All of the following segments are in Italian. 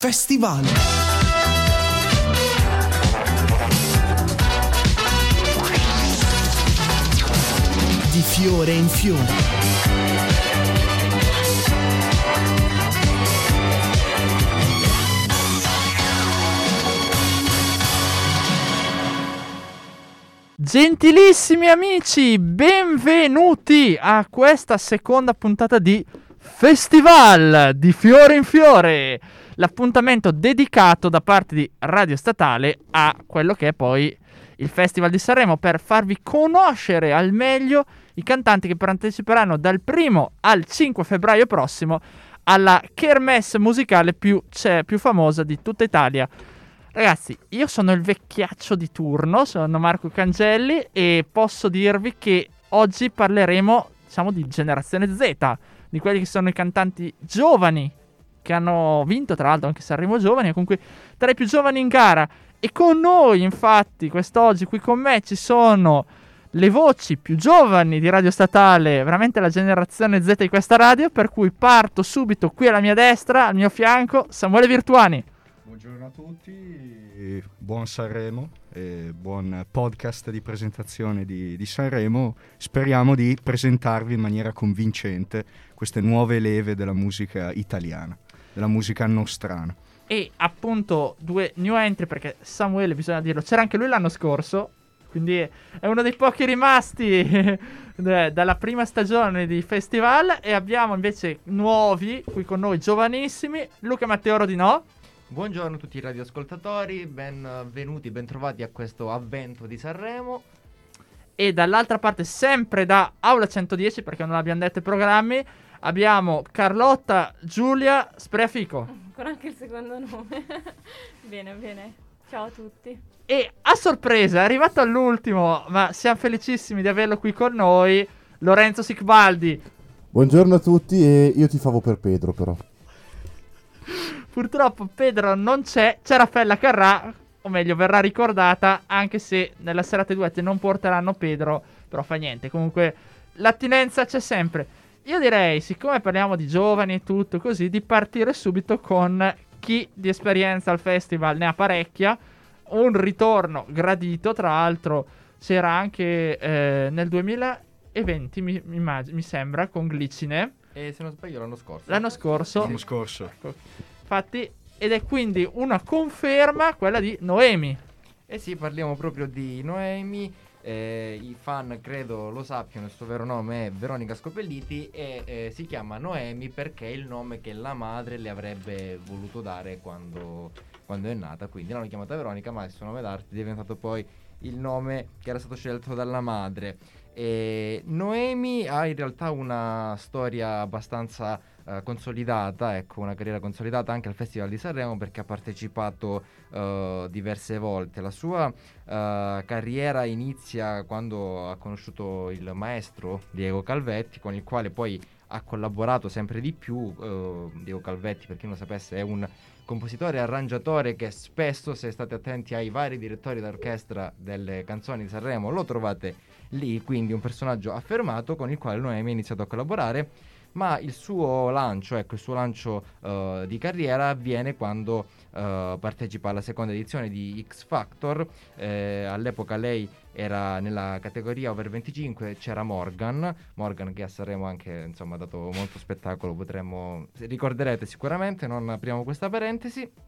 Festival. Di fiore in fiore. Gentilissimi amici, benvenuti a questa seconda puntata di Festival di Fiore in Fiore, l'appuntamento dedicato da parte di Radio Statale a quello che è poi il Festival di Sanremo per farvi conoscere al meglio i cantanti che parteciperanno dal 1 al 5 febbraio prossimo alla kermesse musicale più, cioè, più famosa di tutta Italia. Ragazzi, io sono il vecchiaccio di turno, sono Marco Cangelli e posso dirvi che oggi parleremo, diciamo, di generazione Z, di quelli che sono i cantanti giovani che hanno vinto, tra l'altro, anche Sanremo Giovani, e comunque tra i più giovani in gara. E con noi, infatti, quest'oggi qui con me ci sono le voci più giovani di Radio Statale, veramente la generazione Z di questa radio, per cui parto subito qui alla mia destra, al mio fianco, Samuele Virtuani. Buongiorno a tutti, buon Sanremo, buon podcast di presentazione di, di, Sanremo. Speriamo di presentarvi in maniera convincente queste nuove leve della musica italiana, della musica nostrana. E appunto due new entry perché Samuele, bisogna dirlo, c'era anche lui l'anno scorso, quindi è uno dei pochi rimasti dalla prima stagione di festival e abbiamo invece nuovi qui con noi giovanissimi Luca Matteo Rodinò Buongiorno a tutti i radioascoltatori, benvenuti, bentrovati a questo avvento di Sanremo. E dall'altra parte, sempre da Aula 110, perché non abbiamo detto i programmi, abbiamo Carlotta Giulia Spreafico. Con anche il secondo nome. bene, bene. Ciao a tutti. E a sorpresa, è arrivato all'ultimo, ma siamo felicissimi di averlo qui con noi, Lorenzo Sicbaldi. Buongiorno a tutti e io ti favo per Pedro però. Purtroppo Pedro non c'è, c'è Raffaella Carrà, o meglio verrà ricordata, anche se nella serata duette non porteranno Pedro, però fa niente, comunque l'attinenza c'è sempre. Io direi, siccome parliamo di giovani e tutto così, di partire subito con chi di esperienza al festival ne ha parecchia, un ritorno gradito, tra l'altro c'era anche eh, nel 2020, mi, mi, immag- mi sembra, con Glicine. E se non sbaglio l'anno scorso. L'anno scorso. L'anno scorso. Infatti, ed è quindi una conferma quella di Noemi. Eh sì, parliamo proprio di Noemi. Eh, I fan credo lo sappiano, il suo vero nome è Veronica Scopelliti e eh, si chiama Noemi perché è il nome che la madre le avrebbe voluto dare quando, quando è nata. Quindi l'hanno chiamata Veronica, ma il suo nome d'arte è diventato poi il nome che era stato scelto dalla madre. E Noemi ha in realtà una storia abbastanza uh, consolidata, ecco, una carriera consolidata anche al Festival di Sanremo perché ha partecipato uh, diverse volte. La sua uh, carriera inizia quando ha conosciuto il maestro Diego Calvetti, con il quale poi ha collaborato sempre di più. Diego Calvetti, per chi non lo sapesse, è un compositore e arrangiatore che spesso, se state attenti ai vari direttori d'orchestra delle canzoni di Sanremo, lo trovate lì, quindi un personaggio affermato con il quale Noemi ha iniziato a collaborare, ma il suo lancio, ecco, il suo lancio uh, di carriera avviene quando uh, partecipa alla seconda edizione di X Factor, eh, all'epoca lei era nella categoria over 25, c'era Morgan, Morgan che a Sanremo anche insomma ha dato molto spettacolo, potremmo, ricorderete sicuramente, non apriamo questa parentesi.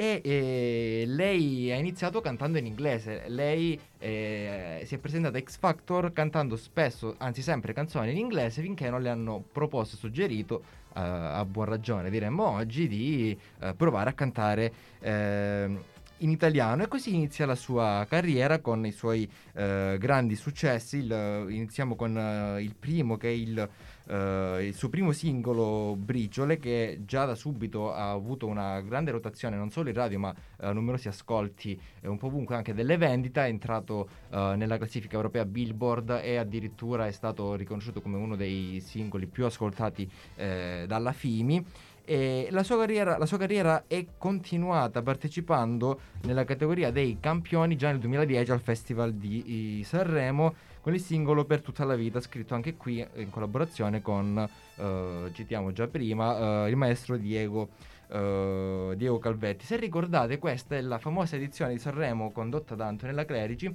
E, e, lei ha iniziato cantando in inglese. Lei eh, si è presentata a X Factor cantando spesso, anzi sempre, canzoni in inglese finché non le hanno proposto e suggerito, uh, a buon ragione diremmo oggi, di uh, provare a cantare uh, in italiano. E così inizia la sua carriera con i suoi grandi successi. Il, iniziamo con il primo che è il. Uh, il suo primo singolo Briciole che già da subito ha avuto una grande rotazione non solo in radio ma uh, numerosi ascolti eh, un po' ovunque anche delle vendite. È entrato uh, nella classifica europea Billboard e addirittura è stato riconosciuto come uno dei singoli più ascoltati eh, dalla FIMI. E la sua, carriera, la sua carriera è continuata partecipando nella categoria dei campioni già nel 2010 al Festival di Sanremo con il singolo Per tutta la vita, scritto anche qui in collaborazione con, uh, citiamo già prima, uh, il maestro Diego eh, Diego Calvetti. Se ricordate, questa è la famosa edizione di Sanremo condotta da Antonella Clerici,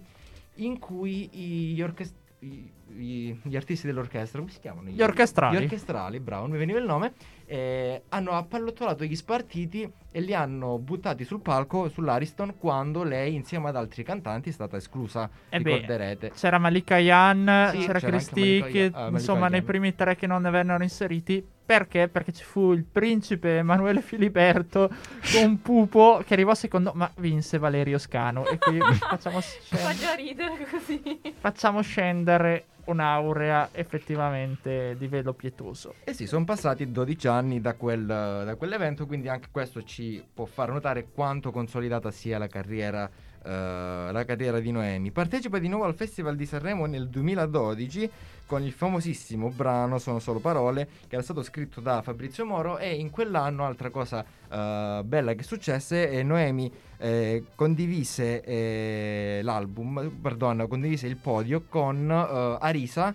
in cui gli, orchest- i- i- gli artisti dell'orchestra, come si chiamano? Gli orchestrali. Gli orchestrali, bravo, mi veniva il nome, eh, hanno appallottolato gli spartiti e li hanno buttati sul palco sull'Ariston quando lei insieme ad altri cantanti è stata esclusa, Eh beh, ricorderete. C'era Malika Yan, Sì, c'era c'era Malika che Yan- Malika insomma nei Yan. primi tre che non ne vennero inseriti. Perché? Perché ci fu il principe Emanuele Filiberto con Pupo che arrivò secondo, ma vinse Valerio Scano. E qui facciamo, Fa scendere, già ridere così. facciamo scendere un'aurea effettivamente di velo pietoso. Eh sì, sono passati 12 anni da, quel- da quell'evento, quindi anche questo ci può far notare quanto consolidata sia la carriera, eh, la carriera di Noemi. Partecipa di nuovo al Festival di Sanremo nel 2012 con il famosissimo brano Sono solo parole, che era stato scritto da Fabrizio Moro e in quell'anno, altra cosa eh, bella che successe, eh, Noemi eh, condivise eh, l'album, pardon, condivise il podio con eh, Arisa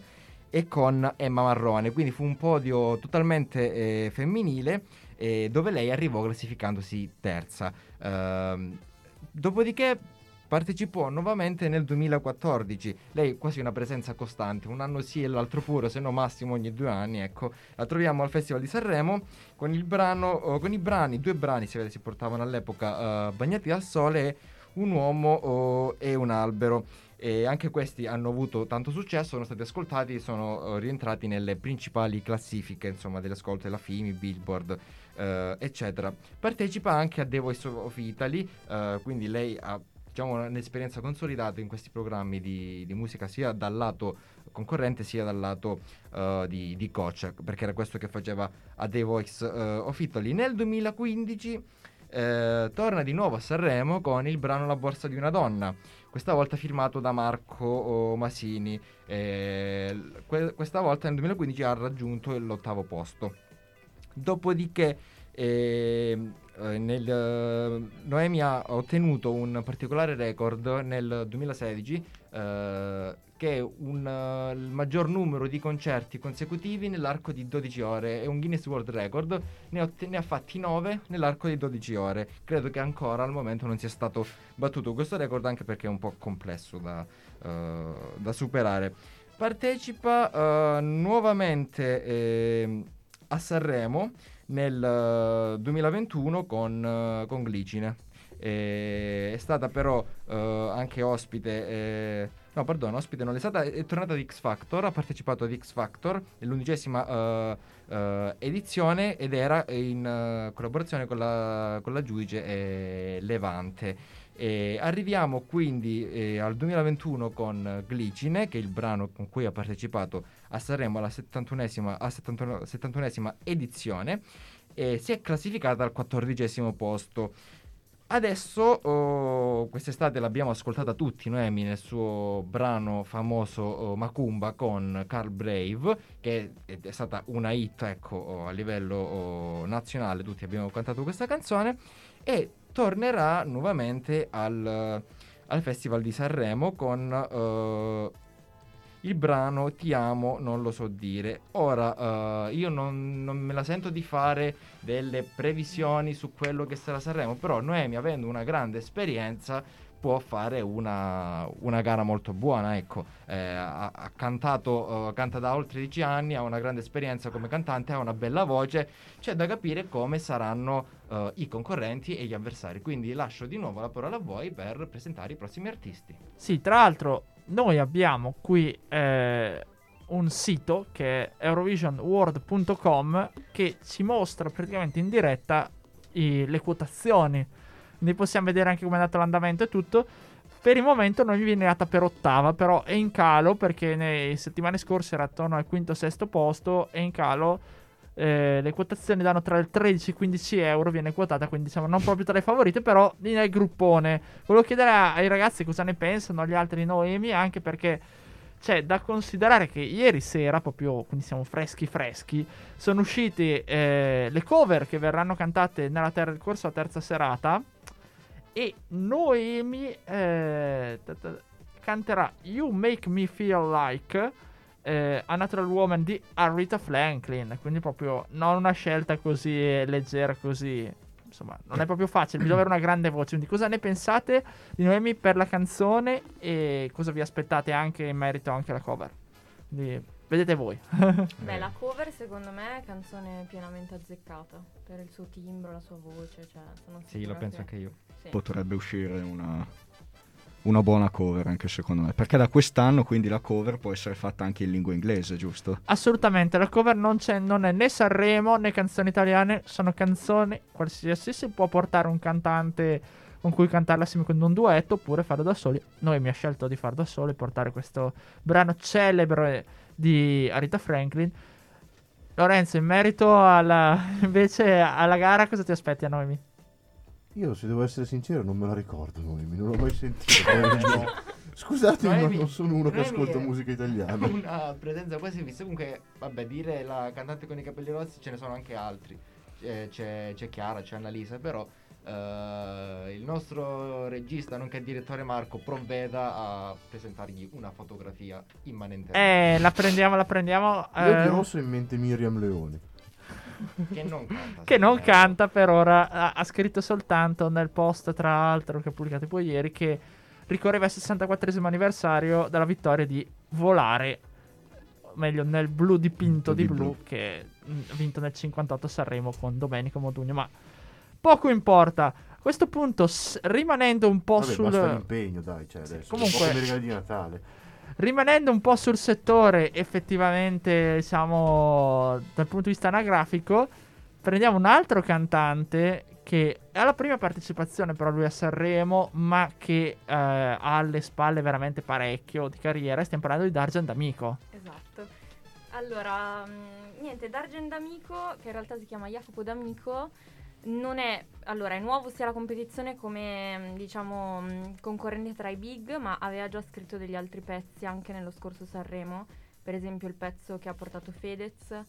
e con Emma Marrone, quindi fu un podio totalmente femminile dove lei arrivò classificandosi terza. Ehm, dopodiché partecipò nuovamente nel 2014, lei quasi una presenza costante, un anno sì e l'altro pure, se no massimo ogni due anni, ecco. La troviamo al Festival di Sanremo con brano, eh, con i brani, due brani si vede si portavano all'epoca, eh, Bagnati dal sole Un uomo oh, e un albero e anche questi hanno avuto tanto successo, sono stati ascoltati e sono rientrati nelle principali classifiche insomma, delle ascolte della FIMI, Billboard, eccetera. Partecipa anche a The Voice of Italy, quindi lei ha diciamo, un'esperienza consolidata in questi programmi di, di musica sia dal lato concorrente sia dal lato eh, di, di coach, perché era questo che faceva a The Voice eh, of Italy. Nel 2015 eh, torna di nuovo a Sanremo con il brano La borsa di una donna, questa volta firmato da Marco oh, Masini. Eh, que- questa volta nel 2015 ha raggiunto l'ottavo posto. Dopodiché ehm, eh, nel, eh, Noemi ha ottenuto un particolare record nel 2016 eh, che è un, eh, il maggior numero di concerti consecutivi nell'arco di 12 ore. È un Guinness World Record, ne, otte- ne ha fatti 9 nell'arco di 12 ore. Credo che ancora al momento non sia stato battuto questo record anche perché è un po' complesso da, eh, da superare. Partecipa eh, nuovamente ehm, a Sanremo nel eh, 2021 con, eh, con Glicine. E è stata però eh, anche ospite, eh, no perdono, ospite non è stata, è tornata ad X Factor, ha partecipato ad X Factor nell'undicesima eh, eh, edizione ed era in eh, collaborazione con la, con la giudice eh, Levante. E arriviamo quindi eh, al 2021 con Glicine, che è il brano con cui ha partecipato a Sanremo alla 71esima, a 71 71esima edizione e si è classificata al quattordicesimo posto. Adesso, oh, quest'estate l'abbiamo ascoltata tutti, Noemi, nel suo brano famoso oh, Macumba con Carl Brave, che è, è stata una hit ecco, oh, a livello oh, nazionale, tutti abbiamo cantato questa canzone, e tornerà nuovamente al, al Festival di Sanremo con eh, il brano Ti amo, non lo so dire. Ora, eh, io non, non me la sento di fare delle previsioni su quello che sarà Sanremo, però Noemi, avendo una grande esperienza, può fare una, una gara molto buona. Ecco, Eh, ha, ha cantato, eh, canta da oltre 10 anni, ha una grande esperienza come cantante, ha una bella voce. C'è da capire come saranno eh, i concorrenti e gli avversari. Quindi lascio di nuovo la parola a voi per presentare i prossimi artisti. Sì, tra l'altro noi abbiamo qui eh, un sito che è eurovisionworld.com che ci mostra praticamente in diretta i- le quotazioni. Quindi possiamo vedere anche come è andato l'andamento e tutto. Per il momento non viene data per ottava, però è in calo perché nelle settimane scorse era attorno al quinto o sesto posto, è in calo. Eh, le quotazioni danno tra il 13 e i 15 euro, viene quotata, quindi diciamo non proprio tra le favorite, però nel gruppone. Volevo chiedere ai ragazzi cosa ne pensano gli altri di Noemi, anche perché c'è da considerare che ieri sera, proprio quindi siamo freschi freschi, sono uscite eh, le cover che verranno cantate nella ter- corso a terza serata e Noemi eh, ta- ta- canterà You Make Me Feel Like eh, A Natural Woman di Arita Franklin, quindi proprio non una scelta così leggera, così insomma, non è proprio facile, bisogna avere una grande voce. Quindi cosa ne pensate di Noemi per la canzone e cosa vi aspettate anche in merito anche alla cover? Quindi, vedete voi. Beh, la cover secondo me è canzone pienamente azzeccata per il suo timbro, la sua voce, cioè sono Sì, lo penso che- anche io. sì. Potrebbe uscire una, una buona cover anche secondo me. Perché da quest'anno quindi la cover può essere fatta anche in lingua inglese, giusto? Assolutamente, la cover non, non è né Sanremo né canzoni italiane, sono canzoni qualsiasi. Si può portare un cantante con cui cantarla assieme con un duetto oppure farlo da soli. Noi mi ha scelto di farlo da soli, portare questo brano celebre di Arita Franklin. Lorenzo, in merito alla, invece alla gara, cosa ti aspetti a Noemi? Io, se devo essere sincero, non me la ricordo, Noemi, non l'ho mai sentita. eh, Scusatemi, ma Noemi- non sono uno che ascolta musica italiana. Una presenza quasi vista. Comunque, vabbè, dire la cantante con i capelli rossi ce ne sono anche altri. Eh, c'è, c'è Chiara, c'è Annalisa, però eh, il nostro regista, nonché direttore Marco, provveda a presentargli una fotografia immanente. Eh, la prendiamo, la prendiamo. Io eh, di rosso ho in mente Miriam Leone. Che non canta. che non sì, canta per ora, ha, ha scritto soltanto nel post, tra l'altro, che ha pubblicato poi ieri, che ricorreva il 64 anniversario della vittoria di Volare, o meglio nel blu dipinto di Di blu, blu. che ha vinto nel 58 a Sanremo con Domenico Modugno, ma poco importa. A questo punto, s- rimanendo un po' Vabbè, sul... basta l'impegno, dai, cioè Sì, adesso. comunque- Comunque... come regali di Natale. Rimanendo un po' sul settore, effettivamente, diciamo, dal punto di vista anagrafico, prendiamo un altro cantante che è alla prima partecipazione però lui a Sanremo, ma che eh, ha alle spalle veramente parecchio di carriera. Stiamo parlando di Dargen D'Amico. Esatto. Allora, mm, niente, Dargen D'Amico, che in realtà si chiama Jacopo D'Amico, non è, allora, è nuovo sia la competizione come, diciamo, concorrente tra i big, ma aveva già scritto degli altri pezzi anche nello scorso Sanremo, per esempio il pezzo che ha portato Fedez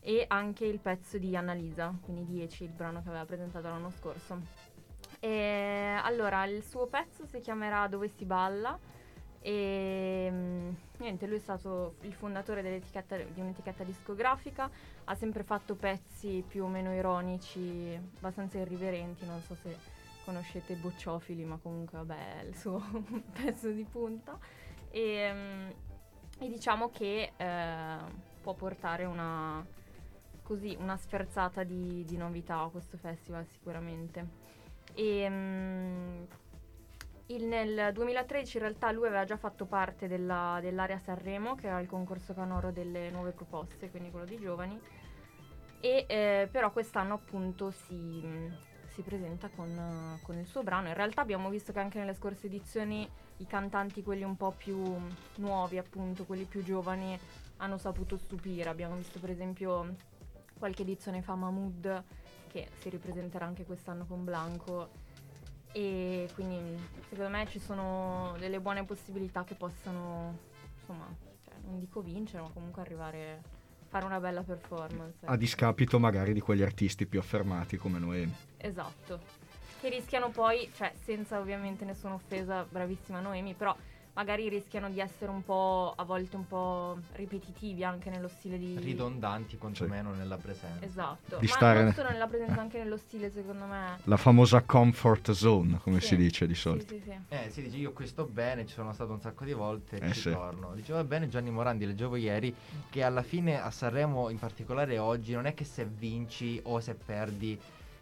e anche il pezzo di Annalisa, quindi 10, il brano che aveva presentato l'anno scorso. E, allora, il suo pezzo si chiamerà Dove si balla e niente, lui è stato il fondatore di un'etichetta discografica, ha sempre fatto pezzi più o meno ironici, abbastanza irriverenti, non so se conoscete Bocciofili, ma comunque vabbè è il suo pezzo di punta. E, mm, e diciamo che eh, può portare una, così, una sferzata di, di novità a questo festival sicuramente. E, mm, il- nel 2013 in realtà lui aveva già fatto parte della- dell'area Sanremo, che era il concorso canoro delle nuove proposte, quindi quello di giovani. E eh, però quest'anno appunto si, si presenta con, con il suo brano. In realtà abbiamo visto che anche nelle scorse edizioni i cantanti, quelli un po' più nuovi, appunto, quelli più giovani, hanno saputo stupire. Abbiamo visto per esempio qualche edizione fa Mahmood, che si ripresenterà anche quest'anno con Blanco. E quindi secondo me ci sono delle buone possibilità che possano, insomma, cioè, non dico vincere, ma comunque arrivare a fare una bella performance. A discapito magari di quegli artisti più affermati come Noemi. Esatto. Che rischiano poi, cioè senza ovviamente nessuna offesa, bravissima Noemi, però magari rischiano di essere un po', a volte un po' ripetitivi anche nello stile di... Ridondanti quantomeno nella presenza. Esatto, Di ma stare- non solo nella presenza, anche nello stile secondo me. La famosa comfort zone, come Sì. si dice di Sì, solito. sì, sì. Eh, si dice io qui sto bene, ci sono stato un sacco di volte, Eh, ci sì. torno. Diceva bene Gianni Morandi, leggevo ieri, che alla fine a Sanremo, in particolare oggi, non è che se vinci o se perdi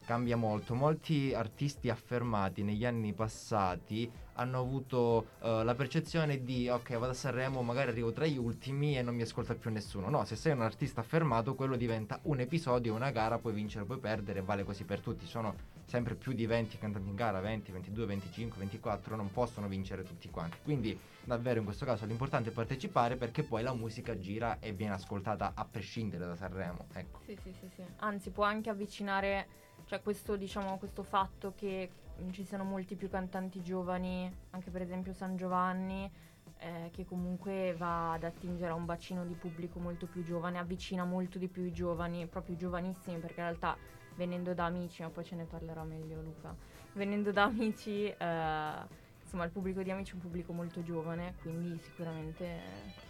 cambia molto. Molti artisti affermati negli anni passati hanno avuto eh, la percezione di ok vado a Sanremo magari arrivo tra gli ultimi e non mi ascolta più nessuno no se sei un artista affermato quello diventa un episodio una gara puoi vincere puoi perdere vale così per tutti sono sempre più di 20 cantanti in gara 20 22 25 24 non possono vincere tutti quanti quindi davvero in questo caso l'importante è partecipare perché poi la musica gira e viene ascoltata a prescindere da Sanremo ecco Sì, sì, sì, sì. Anzi, può anche avvicinare, cioè questo, diciamo, questo fatto che ci siano molti più cantanti giovani, anche per esempio San Giovanni, eh, che comunque va ad attingere a un bacino di pubblico molto più giovane, avvicina molto di più i giovani, proprio i giovanissimi, perché in realtà venendo da amici, ma poi ce ne parlerà meglio Luca, venendo da amici, eh, insomma il pubblico di amici è un pubblico molto giovane, quindi sicuramente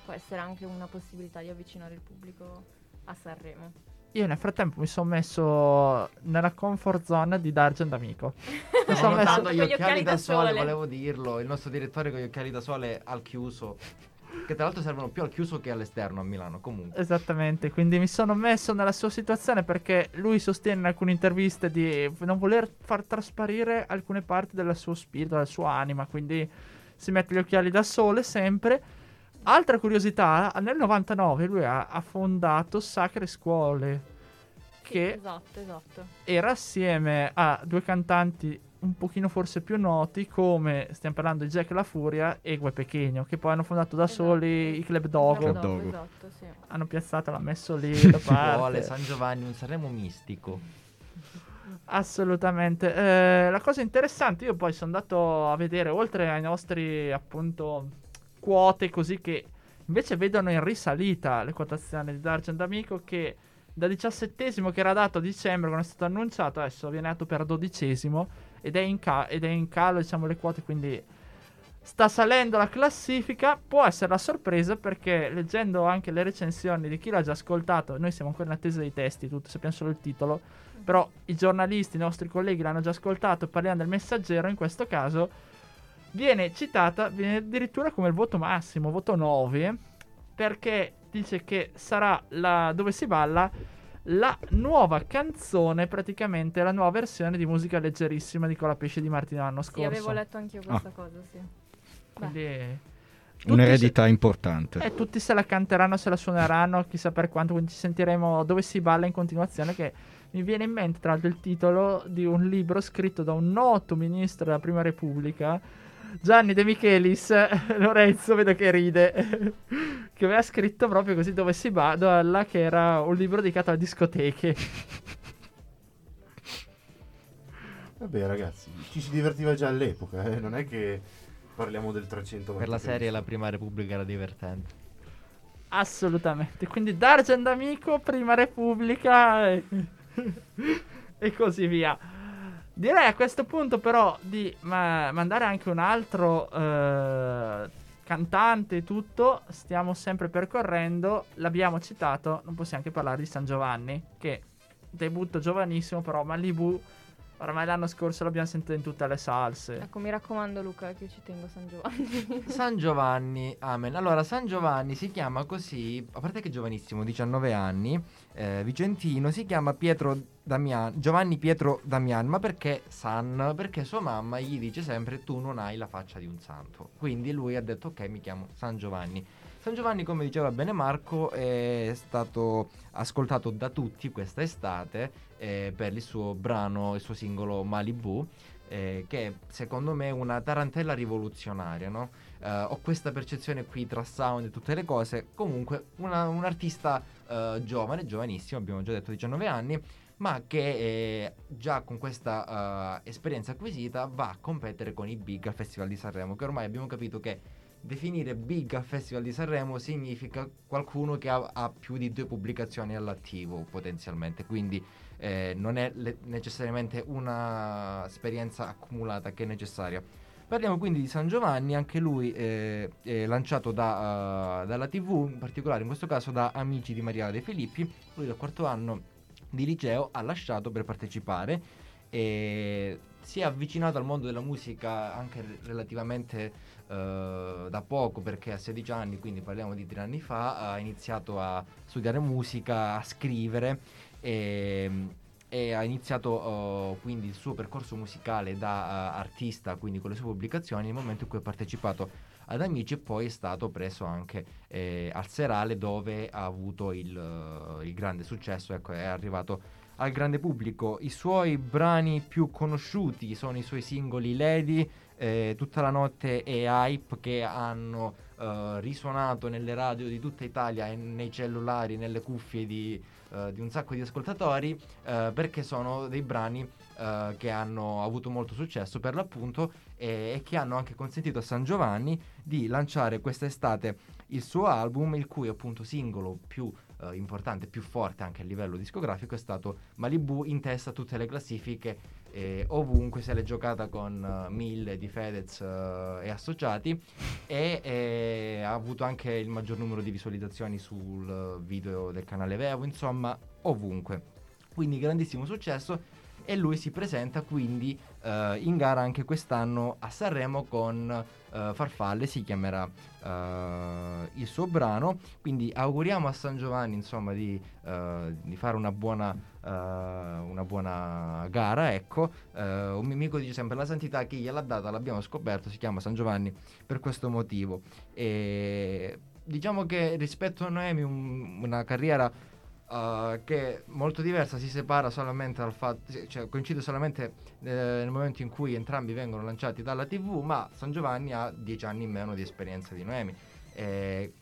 può essere anche una possibilità di avvicinare il pubblico a Sanremo. Io nel frattempo mi sono messo nella comfort zone di Dargen D'Amico. Mi sono messo... gli occhiali da sole, sole. volevo dirlo. Il nostro direttore con gli occhiali da sole al chiuso. Che tra l'altro servono più al chiuso che all'esterno a Milano. Comunque. Esattamente, quindi mi sono messo nella sua situazione perché lui sostiene in alcune interviste di non voler far trasparire alcune parti del suo spirito, della sua anima, quindi si mette gli occhiali da sole sempre. Altra curiosità, nel 99 lui ha, ha fondato Sacre Scuole, Sì, che Esatto, esatto. era assieme a due cantanti un pochino forse più noti come stiamo parlando di Jack La Furia e Gue Pechegno che poi hanno fondato da Esatto. soli i Club Dogo Club Dogo. Esatto, sì. hanno piazzato l'ha messo lì da Ci vuole parte San Giovanni, un Sanremo mistico. assolutamente Eh, la cosa interessante io poi sono andato a vedere oltre ai nostri appunto quote così che invece vedono in risalita le quotazioni di Dargen D'Amico che da diciassettesimo che era dato a dicembre quando è stato annunciato adesso viene dato per dodicesimo ed è in, ca- ed è in calo diciamo le quote quindi sta salendo la classifica. Può essere la sorpresa perché leggendo anche le recensioni di chi l'ha già ascoltato noi siamo ancora in attesa dei testi tutto sappiamo solo il titolo però i giornalisti, i nostri colleghi l'hanno già ascoltato, parliamo del messaggero in questo caso, viene citata, viene addirittura come il voto massimo, voto 9, perché dice che sarà la, dove si balla la nuova canzone, praticamente la nuova versione di musica leggerissima di Colapesce di Martino l'anno Sì, scorso. avevo letto anch'io questa cosa, sì. Beh, Quindi, tutti Un'eredità importante. se- eh, tutti se la canteranno, se la suoneranno, chissà per quanto, quindi ci sentiremo dove si balla in continuazione che mi viene in mente tra l'altro il titolo di un libro scritto da un noto ministro della Prima Repubblica, Gianni De Michelis, Lorenzo vedo che ride, che aveva scritto proprio così dove si balla, che era un libro dedicato alle discoteche. Vabbè ragazzi, ci si divertiva già all'epoca, eh? non è che parliamo del 300 Per la serie La Prima Repubblica era divertente. Assolutamente. Quindi Dargen d'Amico, Prima Repubblica e... e così via. Direi a questo punto però di ma- mandare anche un altro eh, cantante e tutto. Stiamo sempre percorrendo. L'abbiamo citato, non possiamo anche parlare di San Giovanni, che debutto giovanissimo, però Malibu Ormai l'anno scorso l'abbiamo sentito in tutte le salse. Ecco, mi raccomando Luca, che io ci tengo a San Giovanni. San Giovanni, amen. Allora, San Giovanni si chiama così, a parte che è giovanissimo, 19 anni, eh, Vicentino, si chiama Pietro Damian, Giovanni Pietro Damian, ma perché San? Perché sua mamma gli dice sempre tu non hai la faccia di un santo. Quindi lui ha detto ok, mi chiamo San Giovanni. San Giovanni, come diceva bene Marco, è stato ascoltato da tutti questa estate eh, per il suo brano, il suo singolo Malibu, eh, che secondo me è una tarantella rivoluzionaria, no? Eh, ho questa percezione qui tra sound e tutte le cose. Comunque, una- un artista eh, giovane, giovanissimo, abbiamo già detto 19 anni, ma che eh, già con questa eh, esperienza acquisita va a competere con i big al Festival di Sanremo, che ormai abbiamo capito che definire big al Festival di Sanremo significa qualcuno che ha, ha più di due pubblicazioni all'attivo potenzialmente, quindi eh, non è le- necessariamente una esperienza accumulata che è necessaria. Parliamo quindi di San Giovanni, anche lui eh, è lanciato da, eh, dalla TV, in particolare in questo caso da Amici di Maria De Filippi. Lui dal quarto anno di liceo ha lasciato per partecipare e si è avvicinato al mondo della musica anche re- relativamente eh, da poco perché a 16 anni, quindi parliamo di tre anni fa, ha iniziato a studiare musica, a scrivere e, e ha iniziato eh, quindi il suo percorso musicale da eh, artista, quindi con le sue pubblicazioni, nel momento in cui ha partecipato ad Amici e poi è stato preso anche eh, al Serale dove ha avuto il, eh, il grande successo, ecco, è arrivato al grande pubblico. I suoi brani più conosciuti sono i suoi singoli Lady, eh, Tutta la notte e Hype che hanno eh, risuonato nelle radio di tutta Italia e nei cellulari, nelle cuffie di, eh, di un sacco di ascoltatori eh, perché sono dei brani eh, che hanno avuto molto successo per l'appunto e, e che hanno anche consentito a San Giovanni di lanciare quest'estate il suo album, il cui appunto singolo più importante, più forte anche a livello discografico è stato Malibu in testa a tutte le classifiche eh, ovunque se l'è giocata con eh, Mille di Fedez eh, e associati e eh, ha avuto anche il maggior numero di visualizzazioni sul eh, video del canale Vevo insomma ovunque. Quindi grandissimo successo e lui si presenta quindi eh, in gara anche quest'anno a Sanremo con eh, Farfalle, si chiamerà eh, il suo brano, quindi auguriamo a San Giovanni insomma di, eh, di fare una buona, eh, una buona gara, ecco, Eh, un mio amico dice sempre la santità chi gliel'ha data? L'abbiamo scoperto, si chiama San Giovanni per questo motivo. E diciamo che rispetto a Noemi un- una carriera Uh, che è molto diversa, si separa solamente dal fatto, cioè coincide solamente eh, nel momento in cui entrambi vengono lanciati dalla TV, ma San Giovanni ha dieci anni in meno di esperienza di Noemi. Eh,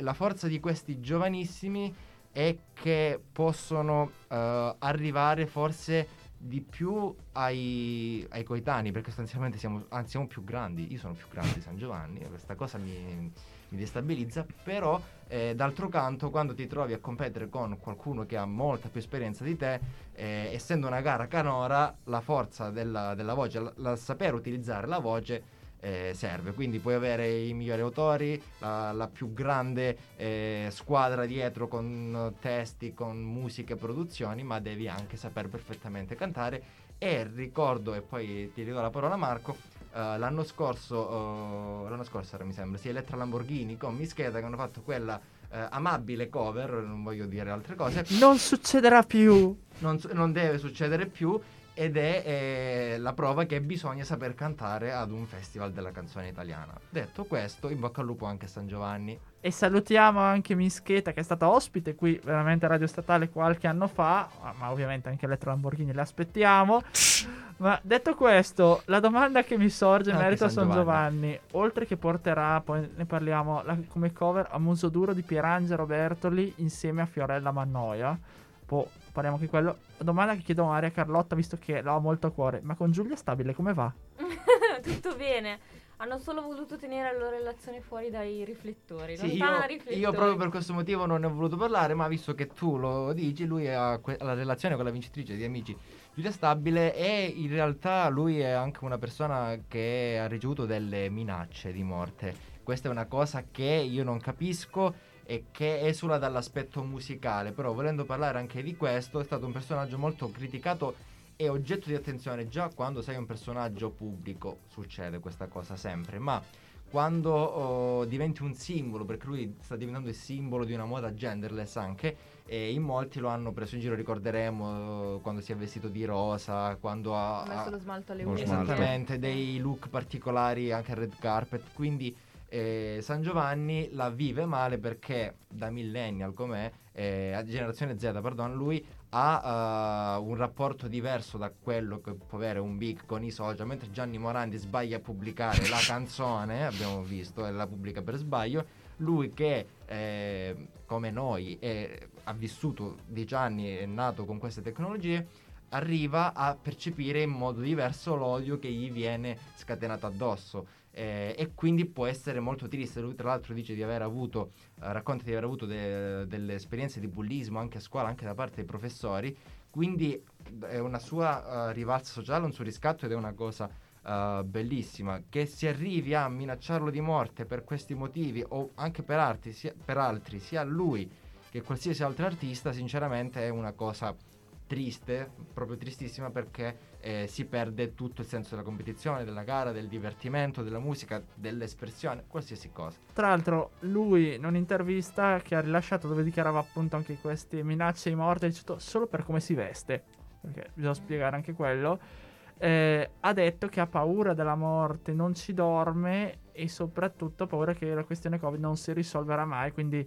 la forza di questi giovanissimi è che possono eh, arrivare forse di più ai, ai coetanei, perché sostanzialmente siamo, anzi, siamo più grandi, io sono più grande di San Giovanni, questa cosa mi, mi destabilizza, però eh, d'altro canto quando ti trovi a competere con qualcuno che ha molta più esperienza di te, eh, essendo una gara canora, la forza della, della voce, la, la saper utilizzare la voce eh, serve, quindi puoi avere i migliori autori, la, la più grande eh, squadra dietro con testi, con musiche produzioni, ma devi anche saper perfettamente cantare. E ricordo, e poi ti ridò la parola a Marco, eh, l'anno scorso, eh, l'anno scorso era, mi sembra, sì, Elettra Lamborghini con Mischeta che hanno fatto quella eh, amabile cover, non voglio dire altre cose, Non succederà più. non, su- non deve succedere più ed è eh, la prova che bisogna saper cantare ad un festival della canzone italiana. Detto questo, in bocca al lupo anche a San Giovanni. E salutiamo anche Mischeta che è stata ospite qui veramente a Radio Statale qualche anno fa, ma- ovviamente anche Eletro Lamborghini le aspettiamo. Ma detto questo, la domanda che mi sorge in Anche merito a San San Giovanni. Giovanni, oltre che porterà, poi ne parliamo, la- come cover a Muso Duro di Pierangelo Bertoli insieme a Fiorella Mannoia. Poi parliamo anche di quello. La domanda che chiedo a Maria Carlotta, visto che l'ho molto a cuore, ma con Giulia Stabile come va? Tutto bene. Hanno solo voluto tenere la loro relazione fuori dai riflettori. Sì, io, riflettori. io proprio per questo motivo non ne ho voluto parlare, ma visto che tu lo dici, lui ha que- la relazione con la vincitrice di Amici Giulia Stabile e in realtà lui è anche una persona che ha ricevuto delle minacce di morte. Questa è una cosa che io non capisco e che esula dall'aspetto musicale, però volendo parlare anche di questo, è stato un personaggio molto criticato e oggetto di attenzione già quando sei un personaggio pubblico, succede questa cosa sempre, ma quando oh, diventi un simbolo, perché lui sta diventando il simbolo di una moda genderless anche, e in molti lo hanno preso in giro, ricorderemo eh, quando si è vestito di rosa, quando ha... Ha messo lo smalto alle unghie. Esattamente, dei look particolari anche al red carpet, quindi eh, San Giovanni la vive male perché da millennial com'è, eh, a generazione Z, pardon, lui ha eh, un rapporto diverso da quello che può avere un big con i social, mentre Gianni Morandi sbaglia a pubblicare la canzone, abbiamo visto, e la pubblica per sbaglio, lui che eh, come noi è- ha vissuto dieci anni, è nato con queste tecnologie, arriva a percepire in modo diverso l'odio che gli viene scatenato addosso. eh, e quindi può essere molto triste. Lui, tra l'altro, dice di aver avuto, racconta di aver avuto de- delle esperienze di bullismo anche a scuola, anche da parte dei professori. Quindi è una sua eh, rivalsa sociale, un suo riscatto ed è una cosa eh, bellissima. Che si arrivi a minacciarlo di morte per questi motivi o anche per altri, sia, per altri, sia lui che qualsiasi altro artista, sinceramente è una cosa triste, proprio tristissima perché eh, si perde tutto il senso della competizione, della gara, del divertimento, della musica, dell'espressione, qualsiasi cosa. Tra l'altro, lui in un'intervista che ha rilasciato dove dichiarava appunto anche queste minacce di morte, ha detto solo per come si veste, perché bisogna spiegare anche quello, eh, ha detto che ha paura della morte, non ci dorme e soprattutto ha paura che la questione Covid non si risolverà mai, quindi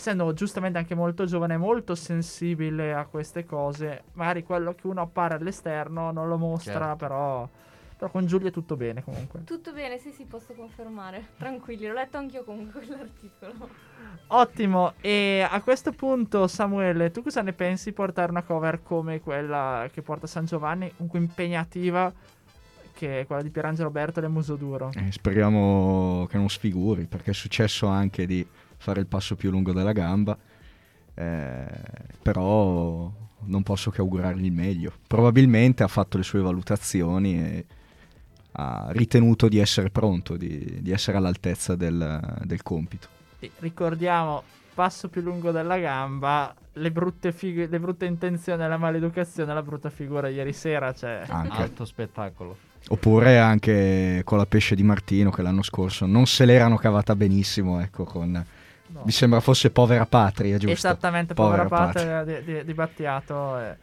essendo giustamente anche molto giovane e molto sensibile a queste cose, magari quello che uno appare all'esterno non lo mostra, Certo. però, però con Giulia è tutto bene comunque. Tutto bene, sì, sì, posso confermare. Tranquilli, l'ho letto anch'io comunque quell'articolo. Ottimo, e a questo punto Samuele, tu cosa ne pensi portare una cover come quella che porta San Giovanni, comunque impegnativa, che è quella di Pierangelo Bertoli e Muso Duro? Eh, speriamo che non sfiguri, perché è successo anche di fare il passo più lungo della gamba, eh, però non posso che augurargli il meglio. Probabilmente ha fatto le sue valutazioni e ha ritenuto di essere pronto, di, di essere all'altezza del, del compito. E ricordiamo passo più lungo della gamba, le brutte, fig- le brutte intenzioni, la maleducazione, la brutta figura ieri sera, cioè... Anche. Alto spettacolo. Oppure anche con la pesce di Martino che l'anno scorso non se l'erano cavata benissimo, ecco, con... no. Mi sembra fosse povera patria, giusto? Esattamente, Povera povera, patria di, di- di Battiato. eh.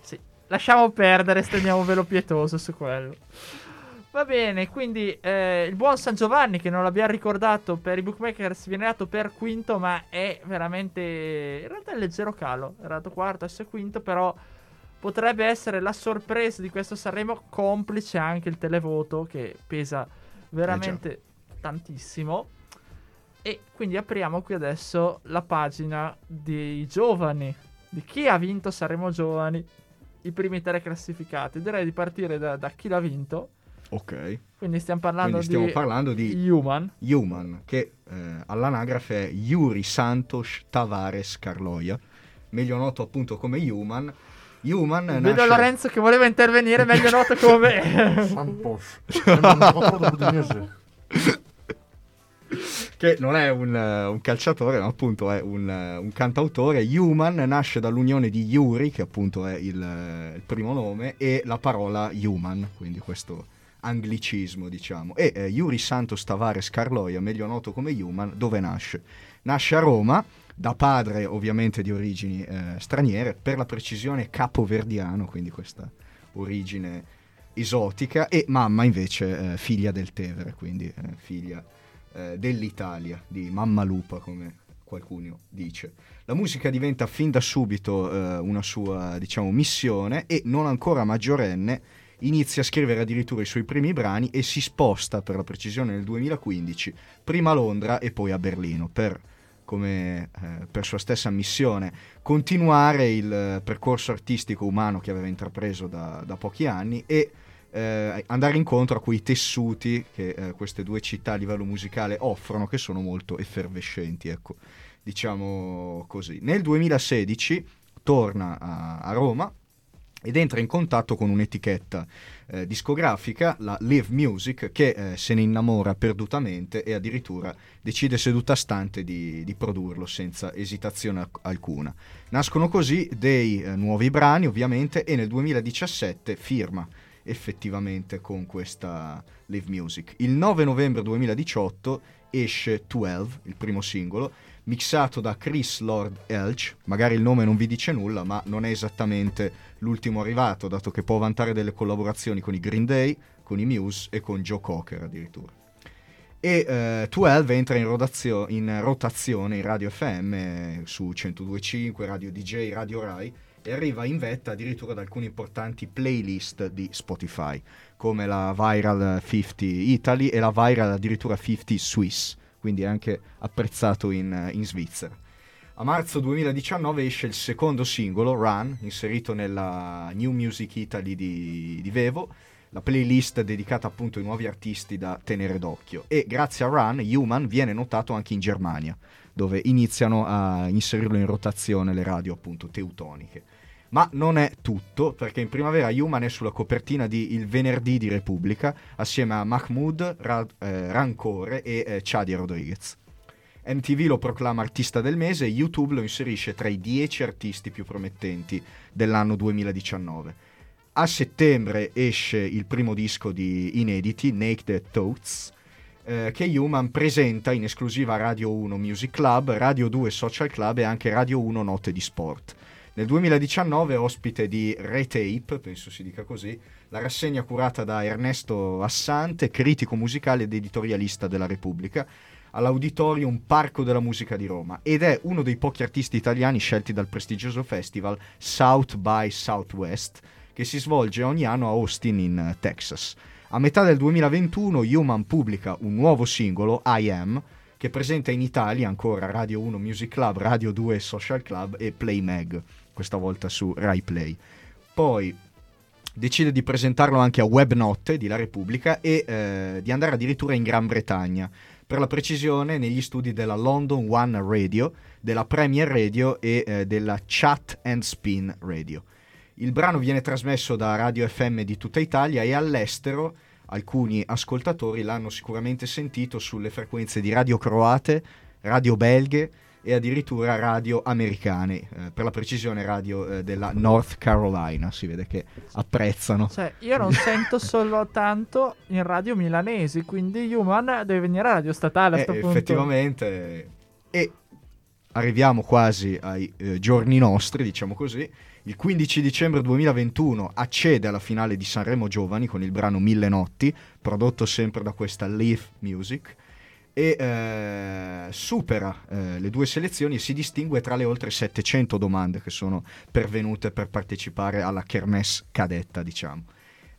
Sì. Lasciamo perdere, stendiamo un velo pietoso su quello. Va bene, quindi eh, il buon San Giovanni, che non l'abbiamo ricordato per i bookmakers, viene dato per quinto, ma è veramente... In realtà è leggero calo, è dato quarto, adesso è quinto, però potrebbe essere la sorpresa di questo Sanremo, complice anche il televoto, che pesa veramente tantissimo. E quindi apriamo qui adesso la pagina dei giovani, di chi ha vinto Saremo Giovani, i primi tre classificati. Direi di partire da, da chi l'ha vinto. Ok. Quindi stiamo parlando Quindi stiamo di parlando di Human. Human, che eh, all'anagrafe è Yuri Santos Tavares Carloia, meglio noto appunto come Human. Human Vedo nasce... Lorenzo che voleva intervenire, meglio noto come... Santos. Che non è un, eh, un calciatore, ma appunto è un, eh, un cantautore. Human nasce dall'unione di Yuri, che appunto è il, eh, il primo nome, e la parola human, quindi questo anglicismo, diciamo. E eh, Yuri Santos Tavares Carloia, meglio noto come Human, dove nasce? Nasce a Roma, da padre ovviamente di origini eh, straniere, per la precisione capoverdiano, quindi questa origine esotica, e mamma invece eh, figlia del Tevere, quindi figlia eh, dell'Italia, di Mamma Lupa, come qualcuno dice. La musica diventa fin da subito eh, una sua, diciamo, missione e non ancora maggiorenne inizia a scrivere addirittura i suoi primi brani e si sposta, per la precisione, nel 2015, prima a Londra e poi a Berlino, per, come, eh, per sua stessa missione, continuare il eh, percorso artistico umano che aveva intrapreso da, da pochi anni e eh, andare incontro a quei tessuti che eh, queste due città a livello musicale offrono, che sono molto effervescenti, ecco, diciamo così. Nel 2016 torna a, a Roma ed entra in contatto con un'etichetta eh, discografica, la Live Music, che eh, se ne innamora perdutamente e addirittura decide seduta stante di, di produrlo senza esitazione alc- alcuna. Nascono così dei eh, nuovi brani ovviamente e nel 2017 firma effettivamente con questa Live Music. Il 9 novembre 2018 esce 12, il primo singolo, mixato da Chris Lord Elch, magari il nome non vi dice nulla, ma non è esattamente l'ultimo arrivato, dato che può vantare delle collaborazioni con i Green Day, con i Muse e con Joe Cocker addirittura. E eh, 12 entra in, rodazio- in rotazione in radio FM eh, su 102.5, radio DJ, radio Rai e arriva in vetta addirittura ad alcune importanti playlist di Spotify, come la Viral 50 Italy e la Viral addirittura 50 Swiss, quindi anche apprezzato in, in Svizzera. A marzo 2019 esce il secondo singolo, Run, inserito nella New Music Italy di, di Vevo, la playlist dedicata appunto ai nuovi artisti da tenere d'occhio. E grazie a Run, Human viene notato anche in Germania, dove iniziano a inserirlo in rotazione le radio appunto teutoniche. Ma non è tutto, perché in primavera Human è sulla copertina di Il venerdì di Repubblica, assieme a Mahmoud, Ra- eh, Rancore e eh, Chadia Rodriguez. MTV lo proclama artista del mese e YouTube lo inserisce tra i 10 artisti più promettenti dell'anno 2019. A settembre esce il primo disco di inediti, Naked Thoughts, eh, che Human presenta in esclusiva Radio 1 Music Club, Radio 2 Social Club e anche Radio 1 Note di Sport. Nel 2019 ospite di Retape, penso si dica così, la rassegna curata da Ernesto Assante, critico musicale ed editorialista della Repubblica, all'Auditorium Parco della Musica di Roma ed è uno dei pochi artisti italiani scelti dal prestigioso festival South by Southwest che si svolge ogni anno a Austin in Texas. A metà del 2021 Human pubblica un nuovo singolo, I Am, che presenta in Italia ancora Radio 1 Music Club, Radio 2 Social Club e Play Mag, questa volta su Rai Play. Poi decide di presentarlo anche a Webnote di La Repubblica e eh, di andare addirittura in Gran Bretagna, per la precisione negli studi della London One Radio, della Premier Radio e eh, della Chat and Spin Radio. Il brano viene trasmesso da radio FM di tutta Italia e all'estero alcuni ascoltatori l'hanno sicuramente sentito sulle frequenze di radio croate, radio belghe, e addirittura radio americane, eh, per la precisione radio eh, della North Carolina, si vede che apprezzano. Cioè, io non sento solo tanto in radio milanesi, quindi Human deve venire a radio statale a Eh, punto. effettivamente, e arriviamo quasi ai eh, giorni nostri, diciamo così. Il 15 dicembre 2021 accede alla finale di Sanremo Giovani con il brano Mille Notti, prodotto sempre da questa Leaf Music, e eh, supera eh, le due selezioni e si distingue tra le oltre 700 domande che sono pervenute per partecipare alla Kermesse cadetta, diciamo.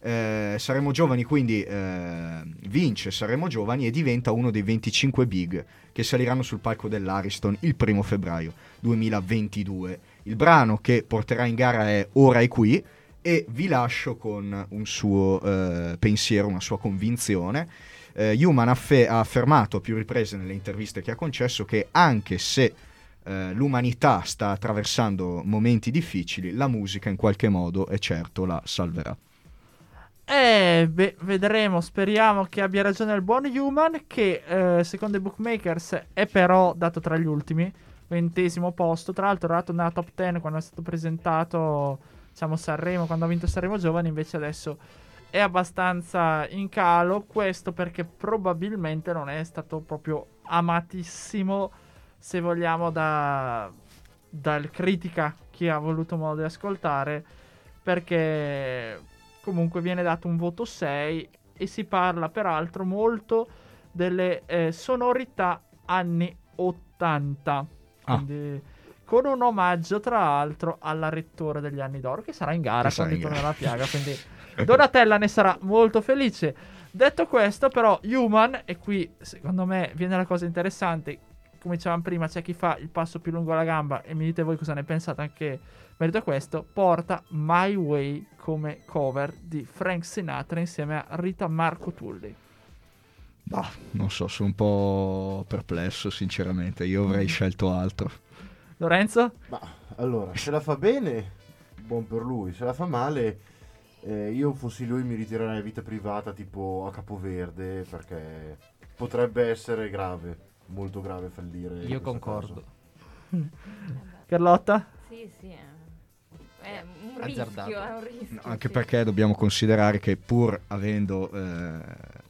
Eh, Saremo Giovani quindi eh, vince Saremo Giovani e diventa uno dei 25 big che saliranno sul palco dell'Ariston il primo febbraio 2022. Il brano che porterà in gara è Ora è qui e vi lascio con un suo eh, pensiero, una sua convinzione. Eh, Human affe- ha affermato a più riprese nelle interviste che ha concesso che anche se eh, l'umanità sta attraversando momenti difficili, la musica in qualche modo è certo la salverà. Eh, beh, vedremo, speriamo che abbia ragione il buon Human, che eh, secondo i bookmakers è però dato tra gli ultimi, ventesimo posto, tra l'altro era nella top 10 quando è stato presentato, diciamo, Sanremo, quando ha vinto Sanremo Giovani, invece adesso è abbastanza in calo, questo perché probabilmente non è stato proprio amatissimo, se vogliamo, da, dal critica chi ha voluto modo di ascoltare, perché comunque viene dato un voto 6 e si parla peraltro molto delle eh, sonorità anni 80. Ah. Quindi con un omaggio tra l'altro alla rettore degli anni d'oro che sarà in gara Che quando tornerà la piaga, quindi Donatella ne sarà molto felice. Detto questo, però, Human, e qui secondo me viene la cosa interessante. Come dicevamo prima, c'è chi fa il passo più lungo alla gamba e mi dite voi cosa ne pensate anche merito a questo. Porta My Way come cover di Frank Sinatra insieme a Rita Marco Tulli. Bah, non so, sono un po' perplesso sinceramente, io avrei scelto altro. Lorenzo? Ma allora, se la fa bene, buon per lui. Se la fa male, eh, io fossi lui mi ritirerei vita privata tipo a Capoverde perché potrebbe essere grave, molto grave fallire. Io concordo. Carlotta? Sì, sì. È un Azzardato. rischio, è un rischio. Anche sì. perché dobbiamo considerare che pur avendo eh,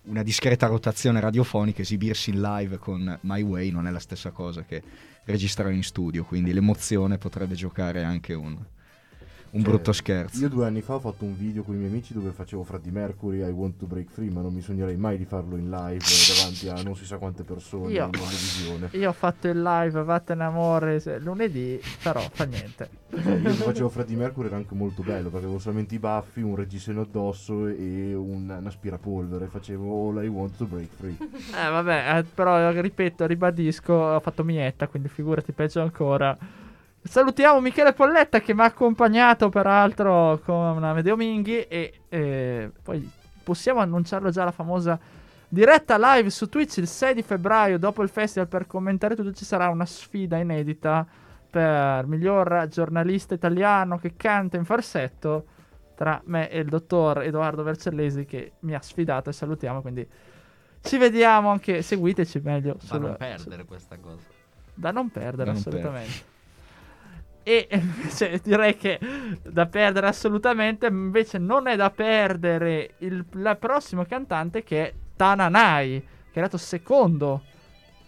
una discreta rotazione radiofonica, esibirsi in live con My Way non è la stessa cosa che registrare in studio, quindi l'emozione potrebbe giocare anche un, un Cioè, brutto scherzo. Io due anni fa ho fatto un video con i miei amici dove facevo Freddie Mercury I Want to Break Free, ma non mi sognerei mai di farlo in live davanti a non si sa quante persone Io- in televisione. Io ho fatto il live Vattene amore se- lunedì, però fa niente. Cioè, io facevo Freddie Mercury era anche molto bello perché avevo solamente i baffi, un reggiseno addosso e un, un aspirapolvere. Facevo All I Want to Break Free. Eh vabbè, eh, però ripeto, ribadisco, ho fatto mietta, quindi figurati peggio ancora. Salutiamo Michele Polletta che mi ha accompagnato peraltro con Amedeo Minghi e eh, poi possiamo annunciarlo già la famosa diretta live su Twitch il 6 di febbraio dopo il festival per commentare tutto ci sarà una sfida inedita per miglior giornalista italiano che canta in farsetto tra me e il dottor Edoardo Vercellesi che mi ha sfidato e salutiamo quindi ci vediamo anche seguiteci meglio Da sul- non perdere questa cosa. da non perdere non assolutamente. E invece direi che da perdere assolutamente, invece non è da perdere il la prossimo cantante che è Tananai, che è arrivato secondo.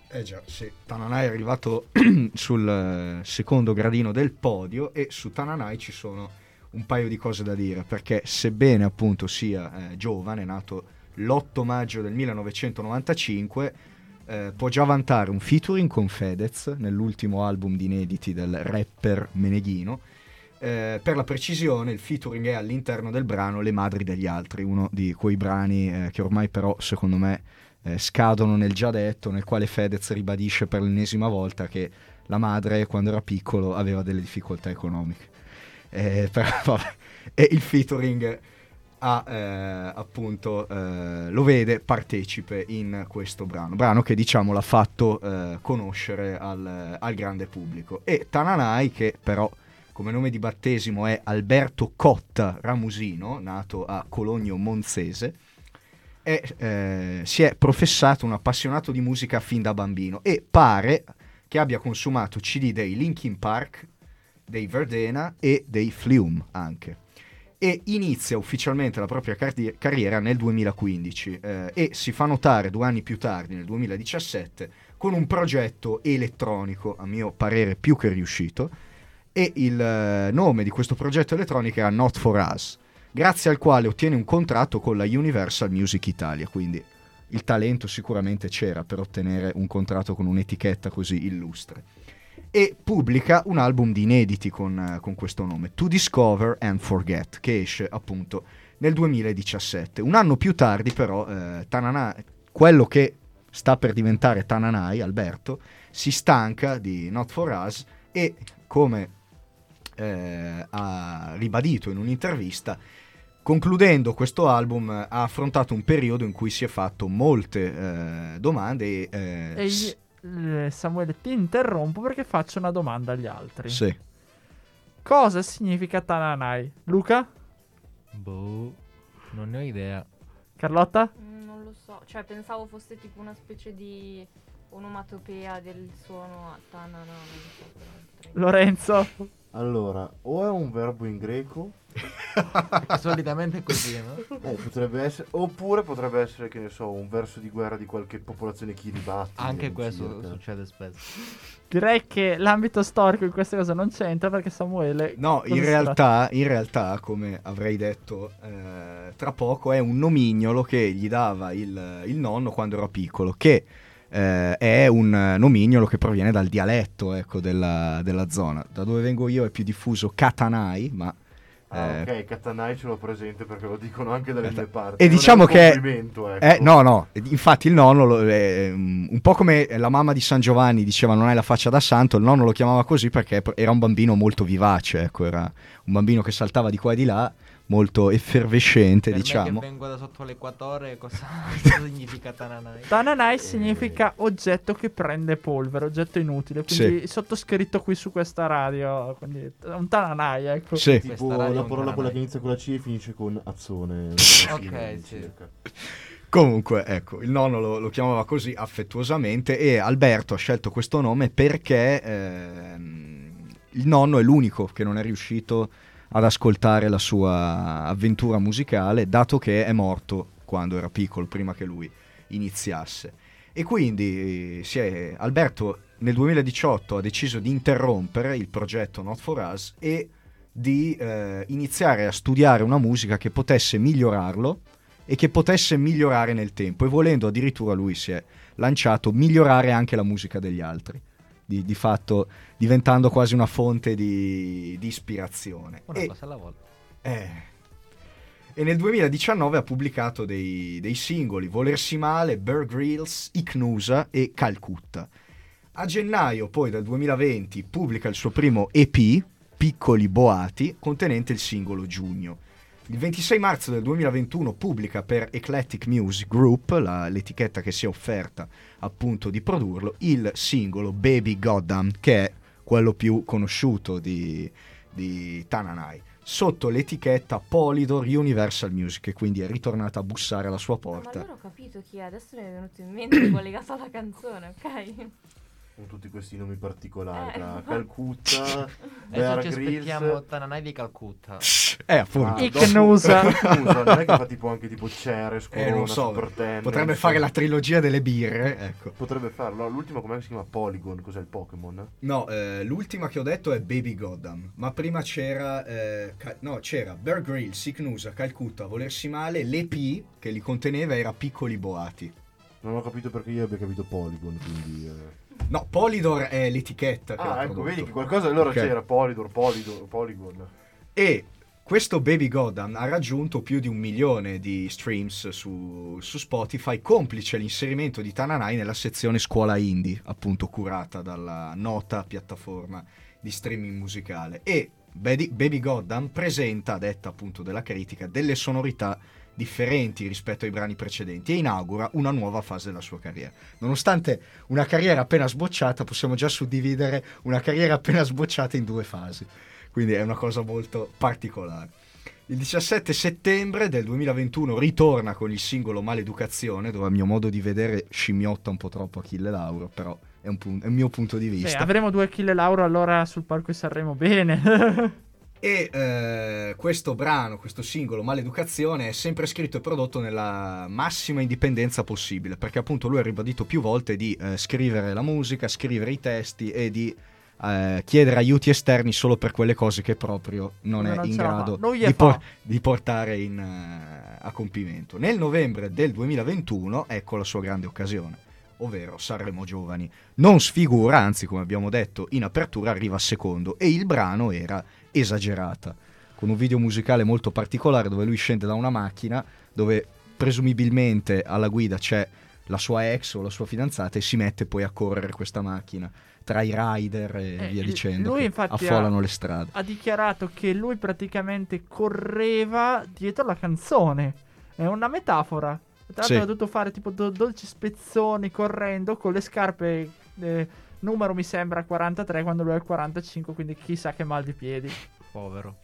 Eh già, sì. Tananai è arrivato sul eh, secondo gradino del podio e su Tananai ci sono un paio di cose da dire, perché sebbene appunto sia eh, giovane, nato l'8 maggio del 1995, eh, può già vantare un featuring con Fedez nell'ultimo album di inediti del rapper Meneghino. Eh, per la precisione, il featuring è all'interno del brano Le madri degli altri, uno di quei brani eh, che ormai però secondo me eh, scadono nel già detto, nel quale Fedez ribadisce per l'ennesima volta che la madre quando era piccolo aveva delle difficoltà economiche. Eh, però. E il featuring ha, eh, appunto eh, lo vede partecipe in questo brano, brano che diciamo l'ha fatto eh, conoscere al, al grande pubblico. E Tananai che però come nome di battesimo è Alberto Cotta Ramusino, nato a Cologno Monzese, e, eh, si è professato un appassionato di musica fin da bambino e pare che abbia consumato CD dei Linkin Park, dei Verdena e dei Flume anche. E inizia ufficialmente la propria carri- carriera nel 2015 eh, e si fa notare due anni più tardi, nel 2017, con un progetto elettronico, a mio parere più che riuscito, e il eh, nome di questo progetto elettronico era Not For Us, grazie al quale ottiene un contratto con la Universal Music Italia, quindi il talento sicuramente c'era per ottenere un contratto con un'etichetta così illustre. E pubblica un album di inediti con, con questo nome, To Discover and Forget, che esce appunto nel 2017. Un anno più tardi però eh, Tanana, quello che sta per diventare Tananai, Alberto, si stanca di Not For Us e come eh, ha ribadito in un'intervista, concludendo questo album ha affrontato un periodo in cui si è fatto molte eh, domande e, eh, s- eh, Samuele, ti interrompo perché faccio una domanda agli altri. sì. Cosa significa Tananai? Luca? Boh, non ne ho idea. Carlotta? Mm, Non lo so, cioè pensavo fosse tipo una specie di onomatopea del suono a tanana, non so. Lorenzo? Allora, o è un verbo in greco, Solitamente è così, no? eh, potrebbe essere, oppure potrebbe essere, che ne so, un verso di guerra di qualche popolazione Kiribati. Anche eh, questo circa. succede spesso. Direi che l'ambito storico in queste cose non c'entra perché Samuele... No, in realtà, in realtà, come avrei detto eh, tra poco, è un nomignolo che gli dava il, il nonno quando era piccolo, che eh, è un nomignolo che proviene dal dialetto ecco, della, della zona. Da dove vengo io è più diffuso Katanai, ma... Ah, eh, ok, Katanai ce l'ho presente perché lo dicono anche dalle mie parti. E Non diciamo che- ecco. Eh, no, no, infatti il nonno, lo- mm, un po' come la mamma di San Giovanni diceva non hai la faccia da santo, il nonno lo chiamava così perché era un bambino molto vivace, ecco, era un bambino che saltava di qua e di là, molto effervescente, Per me diciamo. che vengo da sotto l'equatore, cosa, cosa significa Tananai? Tananai significa oggetto che prende polvere, oggetto inutile. Quindi Sì. sottoscritto qui su questa radio. Quindi un Tananai, ecco. Sì. Tipo la parola quella che inizia con la C e finisce con azzone. Ok, sì. circa. Comunque, ecco, il nonno lo, lo chiamava così affettuosamente e Alberto ha scelto questo nome perché ehm, il nonno è l'unico che non è riuscito ad ascoltare la sua avventura musicale, dato che è morto quando era piccolo, prima che lui iniziasse. E quindi eh, è- Alberto nel 2018 ha deciso di interrompere il progetto Not For Us e di eh, iniziare a studiare una musica che potesse migliorarlo e che potesse migliorare nel tempo e volendo addirittura lui si è lanciato migliorare anche la musica degli altri di, di fatto diventando quasi una fonte di, di ispirazione. Una e, cosa alla volta. eh, e nel 2019 ha pubblicato dei, dei singoli Volersi Male, Bear Grylls, Icnusa e Calcutta. A gennaio poi del 2020 pubblica il suo primo EP Piccoli Boati contenente il singolo Giugno. Il 26 marzo del 2021 pubblica per Eclectic Music Group, la- l'etichetta che si è offerta appunto di produrlo, il singolo Baby Goddamn, che è quello più conosciuto di, di Tananai, sotto l'etichetta Polydor Universal Music, e quindi è ritornata a bussare alla sua Ah, Ma porta. allora ho capito chi è, adesso mi è venuto in mente collegato alla canzone, ok? Con tutti questi nomi particolari, Eh. tra Calcutta, Adesso Bear ci Grylls. aspettiamo Tananai di Calcutta. Eh, appunto. Ah, Icnusa. non è che fa tipo anche tipo Ceres, Eh, non Corona, so, Super Tennis. potrebbe fare la trilogia delle birre, ecco. Potrebbe farlo. L'ultima com'è che si chiama Polygon? Cos'è il Pokémon? No, eh, l'ultima che ho detto è Baby Goddam, ma prima c'era, eh, ca- no, c'era Bear Grylls, Icnusa, Calcutta, Volersi Male, l'EP che li conteneva era Piccoli Boati. Non ho capito perché io abbia capito Polygon, quindi... eh. No, Polydor è l'etichetta Ah, ecco, prodotto. vedi che qualcosa allora Ok. c'era, Polydor, Polydor, Polygon. E questo Baby Goddam ha raggiunto più di un milione di streams su, su Spotify, complice l'inserimento di Tananai nella sezione Scuola Indie, appunto curata dalla nota piattaforma di streaming musicale. E Baby, Baby Goddam presenta, detta appunto della critica, delle sonorità differenti rispetto ai brani precedenti e inaugura una nuova fase della sua carriera. Nonostante una carriera appena sbocciata, possiamo già suddividere una carriera appena sbocciata in due fasi. Quindi è una cosa molto particolare. Il 17 settembre del 2021 ritorna con il singolo Maleducazione, dove a mio modo di vedere scimmiotta un po' troppo Achille Lauro, però è, un pun- è il mio punto di Beh, vista. avremo due Achille Lauro allora sul palco di Sanremo. Bene. E eh, questo brano, questo singolo, Maleducazione, è sempre scritto e prodotto nella massima indipendenza possibile, perché appunto lui ha ribadito più volte di eh, scrivere la musica, scrivere i testi e di eh, chiedere aiuti esterni solo per quelle cose che proprio non Come è non in grado Non di, por- di portare in, eh, a compimento. Nel novembre del 2021, ecco la sua grande occasione, ovvero Sanremo Giovani. Non sfigura, anzi come abbiamo detto in apertura arriva secondo e il brano era esagerata, con un video musicale molto particolare dove lui scende da una macchina dove presumibilmente alla guida c'è la sua ex o la sua fidanzata e si mette poi a correre questa macchina tra i rider e Eh, via dicendo lui infatti affollano ha- le strade. ha dichiarato che lui praticamente correva dietro la canzone. È una metafora. Tra l'altro Sì. ha dovuto fare tipo do- 12 spezzoni correndo con le scarpe eh, numero mi sembra 43 quando lui è il 45, quindi chissà che mal di piedi. Povero.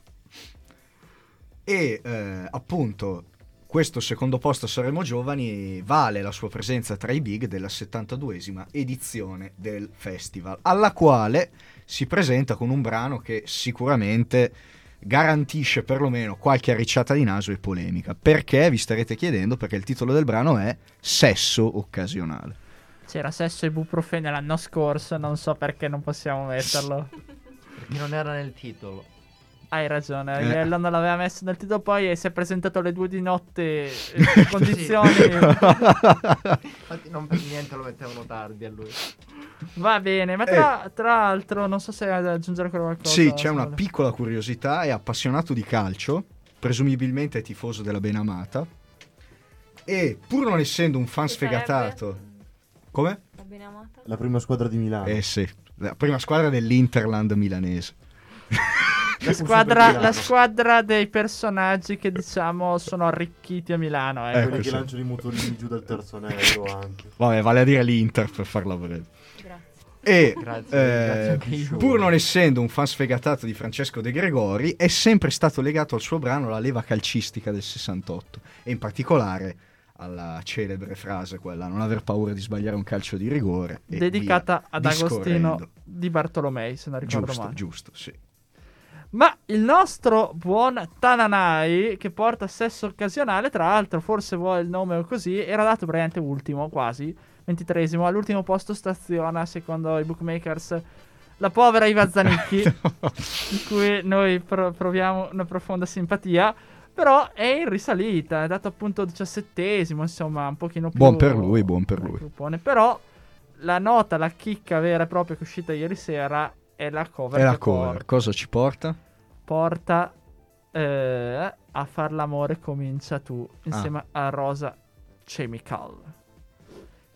E eh, appunto questo secondo posto a Sanremo Giovani vale la sua presenza tra i big della 72esima edizione del festival, alla quale si presenta con un brano che sicuramente garantisce perlomeno qualche arricciata di naso e polemica. Perché? Vi starete chiedendo, perché il titolo del brano è Sesso occasionale. C'era sesso e ibuprofene l'anno scorso, non so perché non possiamo metterlo. Perché non era nel titolo. Hai ragione, Eh. Iello non l'aveva messo nel titolo poi e si è presentato alle due di notte eh, in condizioni... Infatti non per niente lo mettevano tardi a lui. Va bene, ma tra, tra l'altro non so se hai da aggiungere qualcosa. Sì, c'è una piccola curiosità, è appassionato di calcio, presumibilmente è tifoso della Benamata e pur non essendo un fan sfegatato... Come? Amata? La prima squadra di Milano. Eh sì, la prima squadra dell'Interland milanese. La squadra, la squadra dei personaggi che diciamo sono arricchiti a Milano. Eh, Ecco. Quelli che sì. lanciano i motorini giù dal terzo anello anche. Vabbè, vale a dire l'Inter per farla breve. Grazie. E Grazie, eh, grazie pur non essendo un fan sfegatato di Francesco De Gregori, è sempre stato legato al suo brano La leva calcistica del 68 e in particolare alla celebre frase quella non aver paura di sbagliare un calcio di rigore dedicata via ad Agostino di Bartolomei, se non ricordo giusto, male. giusto, sì. Ma il nostro buon Tananai, che porta sesso occasionale, tra l'altro, forse vuole il nome o così, era dato praticamente ultimo, quasi, ventitresimo, all'ultimo posto staziona, secondo i bookmakers, la povera Iva Zanicchi, di cui noi pro- proviamo una profonda simpatia. Però è in risalita, è dato appunto diciassettesimo, insomma, un pochino più... Buon per lui, buon per lui. gruppone. Però la nota, la chicca vera e propria che è uscita ieri sera è la cover. E la cover, porta- cosa ci porta? porta eh, a far l'amore comincia tu insieme a Rosa Chemical.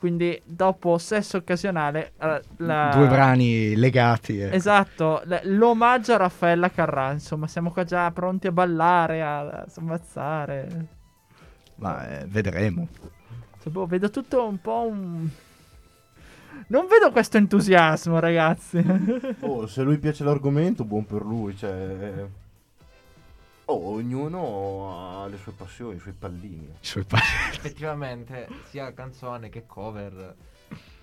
Quindi dopo sesso occasionale eh, la- Due brani legati. ecco. Esatto, l'omaggio a Raffaella Carrà, insomma, siamo qua già pronti a ballare, a, a ammazzare. Ma eh, vedremo. Cioè, boh, vedo tutto un po' un... Non vedo questo entusiasmo, ragazzi. Oh, se lui piace l'argomento, buon per lui. Cioè... Oh, ognuno ha le sue passioni, i suoi pallini. I suoi pa- Effettivamente, sia canzone che cover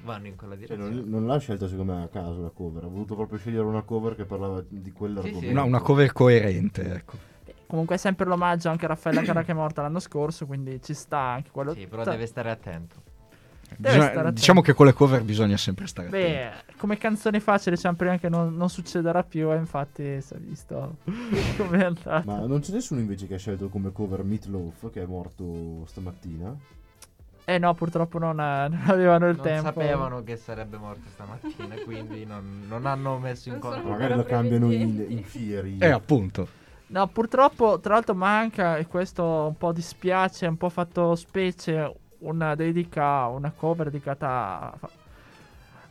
vanno in quella Cioè, direzione. non, non l'ha scelta secondo me a caso la cover, ha voluto proprio scegliere una cover che parlava di quell'argomento. una, una cover coerente, ecco. Comunque è sempre l'omaggio anche a Raffaella Carrà che è morta l'anno scorso, quindi ci sta anche quello. Sì, però Ta- deve stare attento. Bisogna- diciamo che con le cover bisogna sempre stare attenti. Beh, come canzone facile diciamo prima che non, non succederà più, e infatti si è visto come è andata. Ma non c'è nessuno invece che ha scelto come cover Meatloaf, che è morto stamattina? Eh no, purtroppo non, eh, non avevano il non tempo. sapevano che sarebbe morto stamattina, quindi non, non hanno messo in conto. Magari lo cambiano in, in Fieri. Eh, appunto. No, purtroppo, tra l'altro manca, e questo un po' dispiace, un po' fatto specie, una dedica, una cover dedicata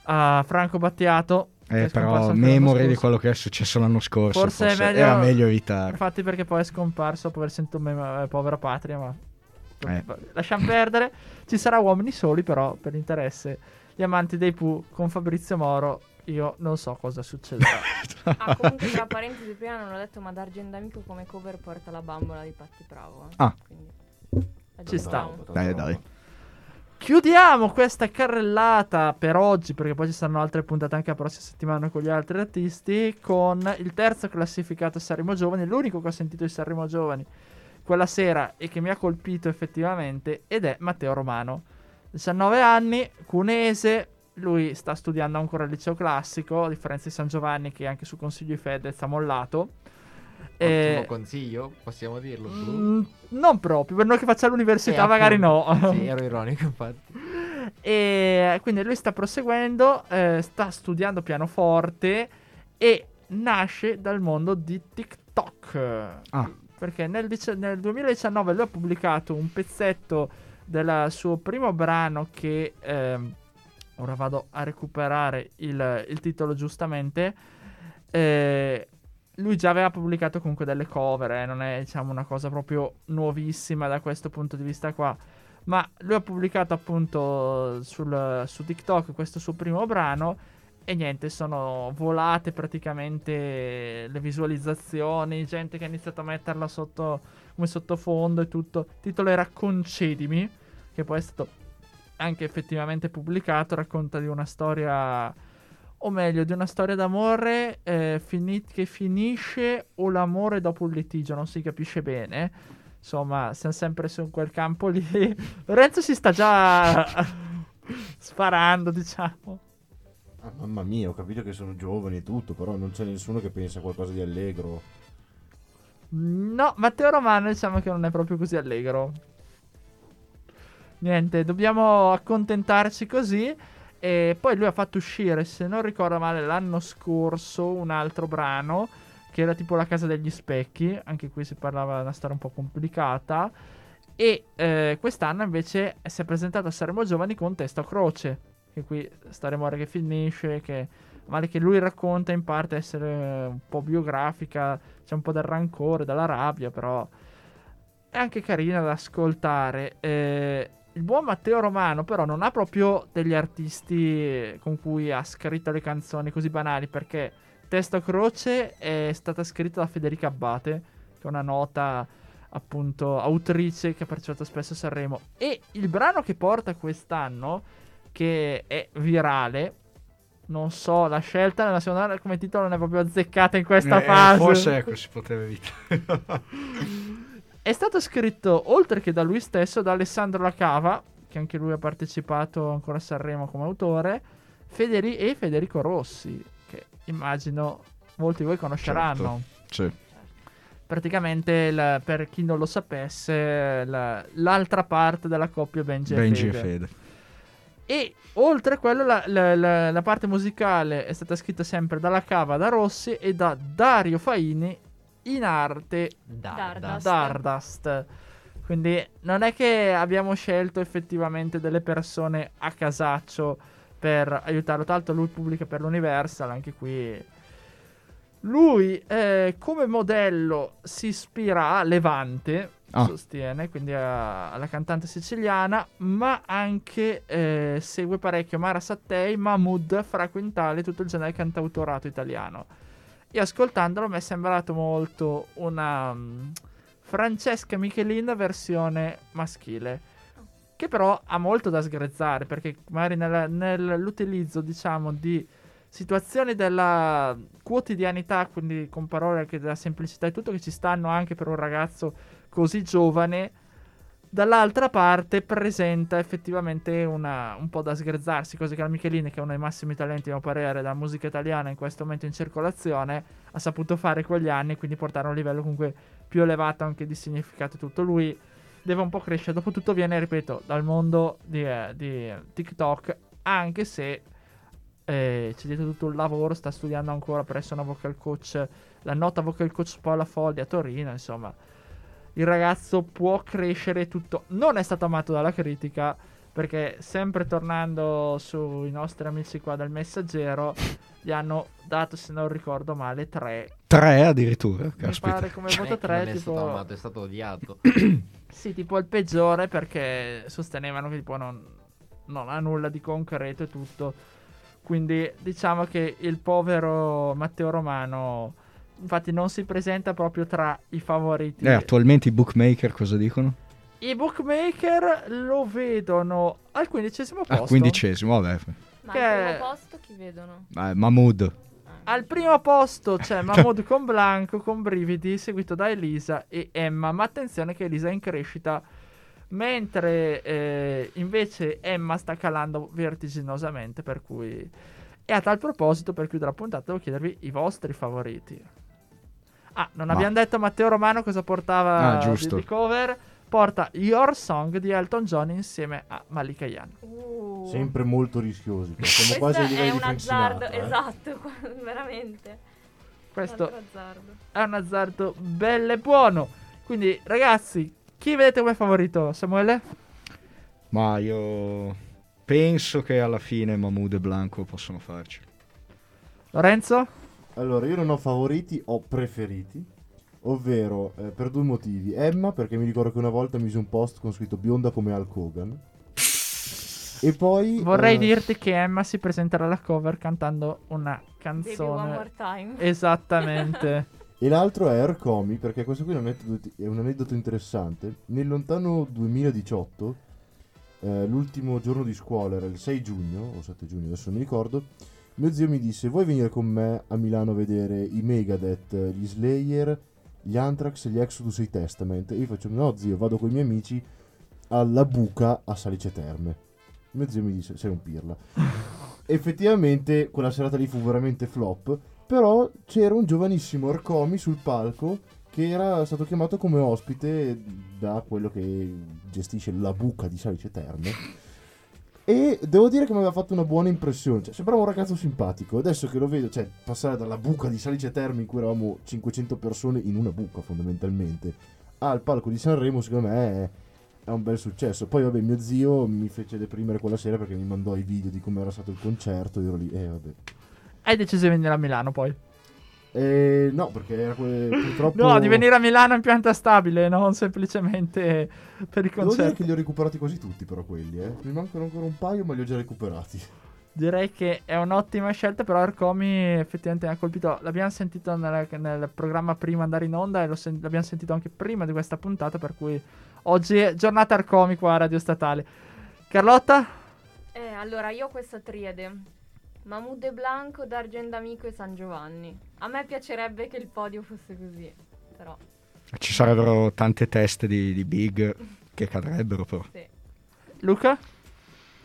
a, a Franco Battiato. Eh, però, memoria di quello che è successo l'anno scorso. Forse Forse, è meglio- era meglio evitare. Infatti perché poi è scomparso, dopo aver sentito mem- eh, povera patria, ma... Eh. Lasciamo perdere. Ci sarà Uomini Soli, però, per l'interesse gli amanti dei Pooh con Fabrizio Moro, io non so cosa succederà. Ah, comunque, tra parentesi, prima non ho detto, ma D'Argent Amico come cover porta la bambola di Patti Bravo. eh. Ah. Quindi, Ci sta. Dai, dai. Chiudiamo questa carrellata per oggi, perché poi ci saranno altre puntate anche la prossima settimana con gli altri artisti, con il terzo classificato Sanremo Giovani, l'unico che ho sentito di Sanremo Giovani quella sera e che mi ha colpito effettivamente, ed è Matteo Romano. 19 anni, cunese, lui sta studiando ancora al liceo classico, a differenza di San Giovanni che anche su consiglio di Fedez ha mollato. Ottimo Eh, consiglio, possiamo dirlo. mm, non proprio, per noi che faccia l'università Eh, magari no. sì, ero ironico, infatti. E quindi lui sta proseguendo, eh, sta studiando pianoforte e nasce dal mondo di TikTok. Ah. Perché nel, nel 2019 lui ha pubblicato un pezzetto del suo primo brano che ehm, ora vado a recuperare il, il titolo giustamente. Eh, lui già aveva pubblicato comunque delle cover, eh, non è diciamo una cosa proprio nuovissima da questo punto di vista qua. Ma lui ha pubblicato appunto sul- su TikTok questo suo primo brano e niente, sono volate praticamente le visualizzazioni, gente che ha iniziato a metterla sotto come sottofondo e tutto. Il titolo era Concedimi, che poi è stato anche effettivamente pubblicato, racconta di una storia, o meglio, di una storia d'amore eh, fini- che finisce o l'amore dopo un litigio, non si capisce bene. Insomma, siamo sempre su quel campo lì. Lorenzo si sta già sparando, diciamo. Ah, mamma mia, ho capito che sono giovani e tutto, però non c'è nessuno che pensa a qualcosa di allegro. No, Matteo Romano diciamo che non è proprio così allegro. Niente, dobbiamo accontentarci così. E poi lui ha fatto uscire, se non ricordo male, l'anno scorso un altro brano che era tipo La casa degli specchi. Anche qui si parlava di una storia un po' complicata. E eh, quest'anno invece si è presentato a Saremo Giovani con Testo a Croce. Che qui storia amore che finisce. Che male che lui racconta in parte essere un po' biografica. C'è un po' del rancore, della rabbia, però è anche carina da ascoltare. Eh, il buon Matteo Romano, però, non ha proprio degli artisti con cui ha scritto le canzoni così banali. Perché Testo a Croce è stata scritta da Federica Abbate, che è una nota appunto autrice che ha partecipato spesso a Sanremo. E il brano che porta quest'anno, che è virale. Non so, la scelta nazionale come titolo non è proprio azzeccata in questa Eh, fase. Forse ecco, si poteva evitare. È stato scritto, oltre che da lui stesso, da Alessandro Lacava, che anche lui ha partecipato ancora a Sanremo come autore, Federi- e Federico Rossi, che immagino molti di voi conosceranno. Sì. Praticamente, il- per chi non lo sapesse, la- l'altra parte della coppia Benji, Benji e Fede. Fede. E oltre a quello, la, la- la- la parte musicale è stata scritta sempre dalla Cava, da Rossi e da Dario Faini in arte Dardust. Dardust. Quindi non è che abbiamo scelto effettivamente delle persone a casaccio per aiutarlo. Tra l'altro lui pubblica per l'Universal, anche qui. Lui eh, come modello si ispira a Levante, Ah. sostiene, quindi a- alla cantante siciliana, ma anche eh, segue parecchio Mara Sattei, Mahmood, Fra Quintale, tutto il genere cantautorato italiano. Io ascoltandolo mi è sembrato molto una mm, Francesca Michelin versione maschile. Che però ha molto da sgrezzare perché magari nella- nell'utilizzo, diciamo, di situazioni della quotidianità, quindi con parole anche della semplicità e tutto che ci stanno anche per un ragazzo così giovane, dall'altra parte presenta effettivamente una- un po' da sgrezzarsi, cose che la Michelini, che è uno dei massimi talenti a mio parere della musica italiana in questo momento in circolazione, ha saputo fare con gli anni, quindi portare a un livello comunque più elevato anche di significato e tutto. Lui deve un po' crescere, dopotutto viene, ripeto, dal mondo di, eh, di TikTok, anche se eh, c'è dietro tutto il lavoro, sta studiando ancora presso una vocal coach, la nota vocal coach Paola Folli a Torino, insomma. Il ragazzo può crescere e tutto. Non è stato amato dalla critica, perché sempre tornando sui nostri amici qua del messaggero, gli hanno dato, se non ricordo male, tre. Tre addirittura, Mi caspita. pare come voto che 3, non è stato tipo... amato, è stato odiato. Sì, tipo il peggiore perché sostenevano che tipo non, non ha nulla di concreto e tutto. Quindi diciamo che il povero Matteo Romano infatti non si presenta proprio tra i favoriti. Eh, attualmente i bookmaker cosa dicono? I bookmaker lo vedono al quindicesimo posto. Al quindicesimo, vabbè. Ma Che- al primo posto chi vedono? Eh, Mahmood. Al primo posto c'è Mahmood con Blanco, con Brividi, seguito da Elisa e Emma. Ma attenzione che Elisa è in crescita, mentre eh, invece Emma sta calando vertiginosamente, per cui... E a tal proposito, per chiudere la puntata, devo chiedervi i vostri favoriti. Ah, non Ma- abbiamo detto Matteo Romano cosa portava Ah, giusto. di, di cover. Porta Your Song di Elton John insieme a Malika Yan. Uh. Sempre molto rischiosi. Siamo quasi ai è livelli un azzardo, eh. esatto, veramente. Questo Un altro azzardo. è un azzardo bello e buono. Quindi, ragazzi, chi vedete come favorito? Samuele? Ma io penso che alla fine Mahmood e Blanco possono farci. Lorenzo? Allora, io non ho favoriti, ho preferiti. Ovvero, eh, per due motivi. Emma, perché mi ricordo che una volta mise un post con scritto bionda come Hulk Hogan. E poi... Vorrei eh, dirti che Emma si presenterà alla cover cantando una Baby one more canzone. time. Esattamente. E l'altro è Ercomi, perché questo qui è un aneddoto, è un aneddoto interessante. Nel lontano 2018, eh, l'ultimo giorno di scuola era il 6 giugno, o 7 giugno, adesso non mi ricordo, mio zio mi disse, vuoi venire con me a Milano a vedere i Megadeth, gli Slayer, gli Anthrax, gli Exodus e i Testament? E io faccio, no zio, vado con i miei amici alla buca a Salice Terme. Mio zio mi disse, sei un pirla. Effettivamente quella serata lì fu veramente flop, però c'era un giovanissimo Arcomi sul palco che era stato chiamato come ospite da quello che gestisce la buca di Salice Terme. E devo dire che mi aveva fatto una buona impressione. Cioè, sembrava un ragazzo simpatico. Adesso che lo vedo, cioè, passare dalla buca di Salice Terme, in cui eravamo 500 persone in una buca, fondamentalmente, al palco di Sanremo, secondo me è, è un bel successo. Poi, vabbè, mio zio mi fece deprimere quella sera perché mi mandò i video di come era stato il concerto. Io ero lì, eh, vabbè. Di venire a Milano poi. Eh, no, perché era que- purtroppo. No, di venire a Milano in pianta stabile, non semplicemente per i Devo dire concerti. che li ho recuperati quasi tutti, però quelli, eh. Mi mancano ancora un paio, ma li ho già recuperati. Direi che è un'ottima scelta, però Arcomi effettivamente mi ha colpito. L'abbiamo sentito nel, nel programma prima andare in onda e lo sen- l'abbiamo sentito anche prima di questa puntata, per cui oggi è giornata Arcomi qua a Radio Statale. Carlotta? Eh, allora io ho questa triade. Mahmood e Blanco, Dargen D'Amico e San Giovanni. A me piacerebbe che il podio fosse così, però Ci sarebbero tante teste di, di big che cadrebbero però. sì. Luca?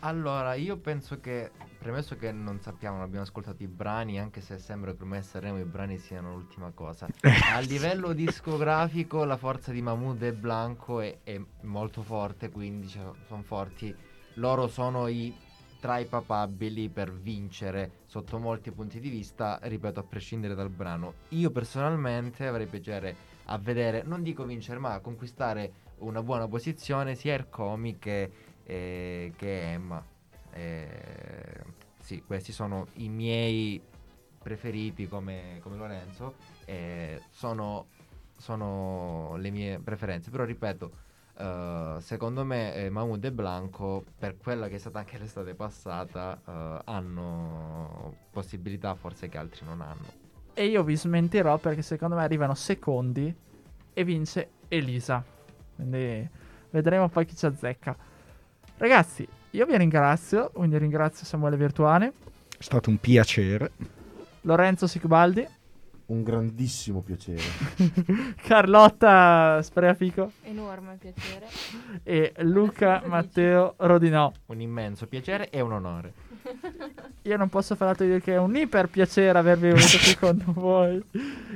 Allora, io penso che, premesso che non sappiamo, non abbiamo ascoltato i brani, anche se sembra che per me Sanremo i brani siano l'ultima cosa. A livello discografico la forza di Mahmood e Blanco è, è molto forte, quindi sono forti. Loro sono i tra i papabili per vincere sotto molti punti di vista, ripeto, a prescindere dal brano. Io personalmente avrei piacere a vedere, non dico vincere, ma conquistare una buona posizione sia Ercomi che, eh, che Emma. Eh, sì, questi sono i miei preferiti come, come Lorenzo. eh, sono, sono le mie preferenze, però ripeto. Eh, secondo me eh, Mahmood e Blanco per quella che è stata anche l'estate passata eh, hanno possibilità forse che altri non hanno E io vi smentirò perché secondo me arrivano secondi e vince Elisa. Quindi vedremo poi chi ci azzecca. Ragazzi, io vi ringrazio, quindi ringrazio Samuele Virtuale, È stato un piacere. Lorenzo Sicbaldi, Un grandissimo piacere. Carlotta Spreafico Enorme piacere. e Luca Matteo Rodinò. un immenso piacere e un onore Io non posso far altro di dire che è un iper piacere avervi avuto qui con voi.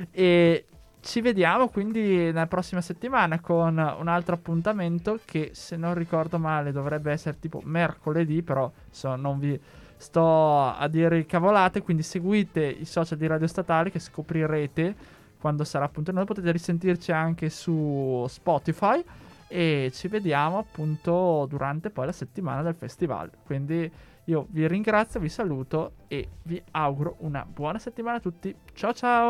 E ci vediamo quindi nella prossima settimana con un altro appuntamento che se non ricordo male dovrebbe essere tipo mercoledì, però so, non vi sto a dire cavolate, quindi seguite i social di Radio Statale che scoprirete quando sarà appunto noi potete risentirci anche su Spotify e ci vediamo appunto durante poi la settimana del festival. Quindi io vi ringrazio, vi saluto e vi auguro una buona settimana a tutti. Ciao ciao!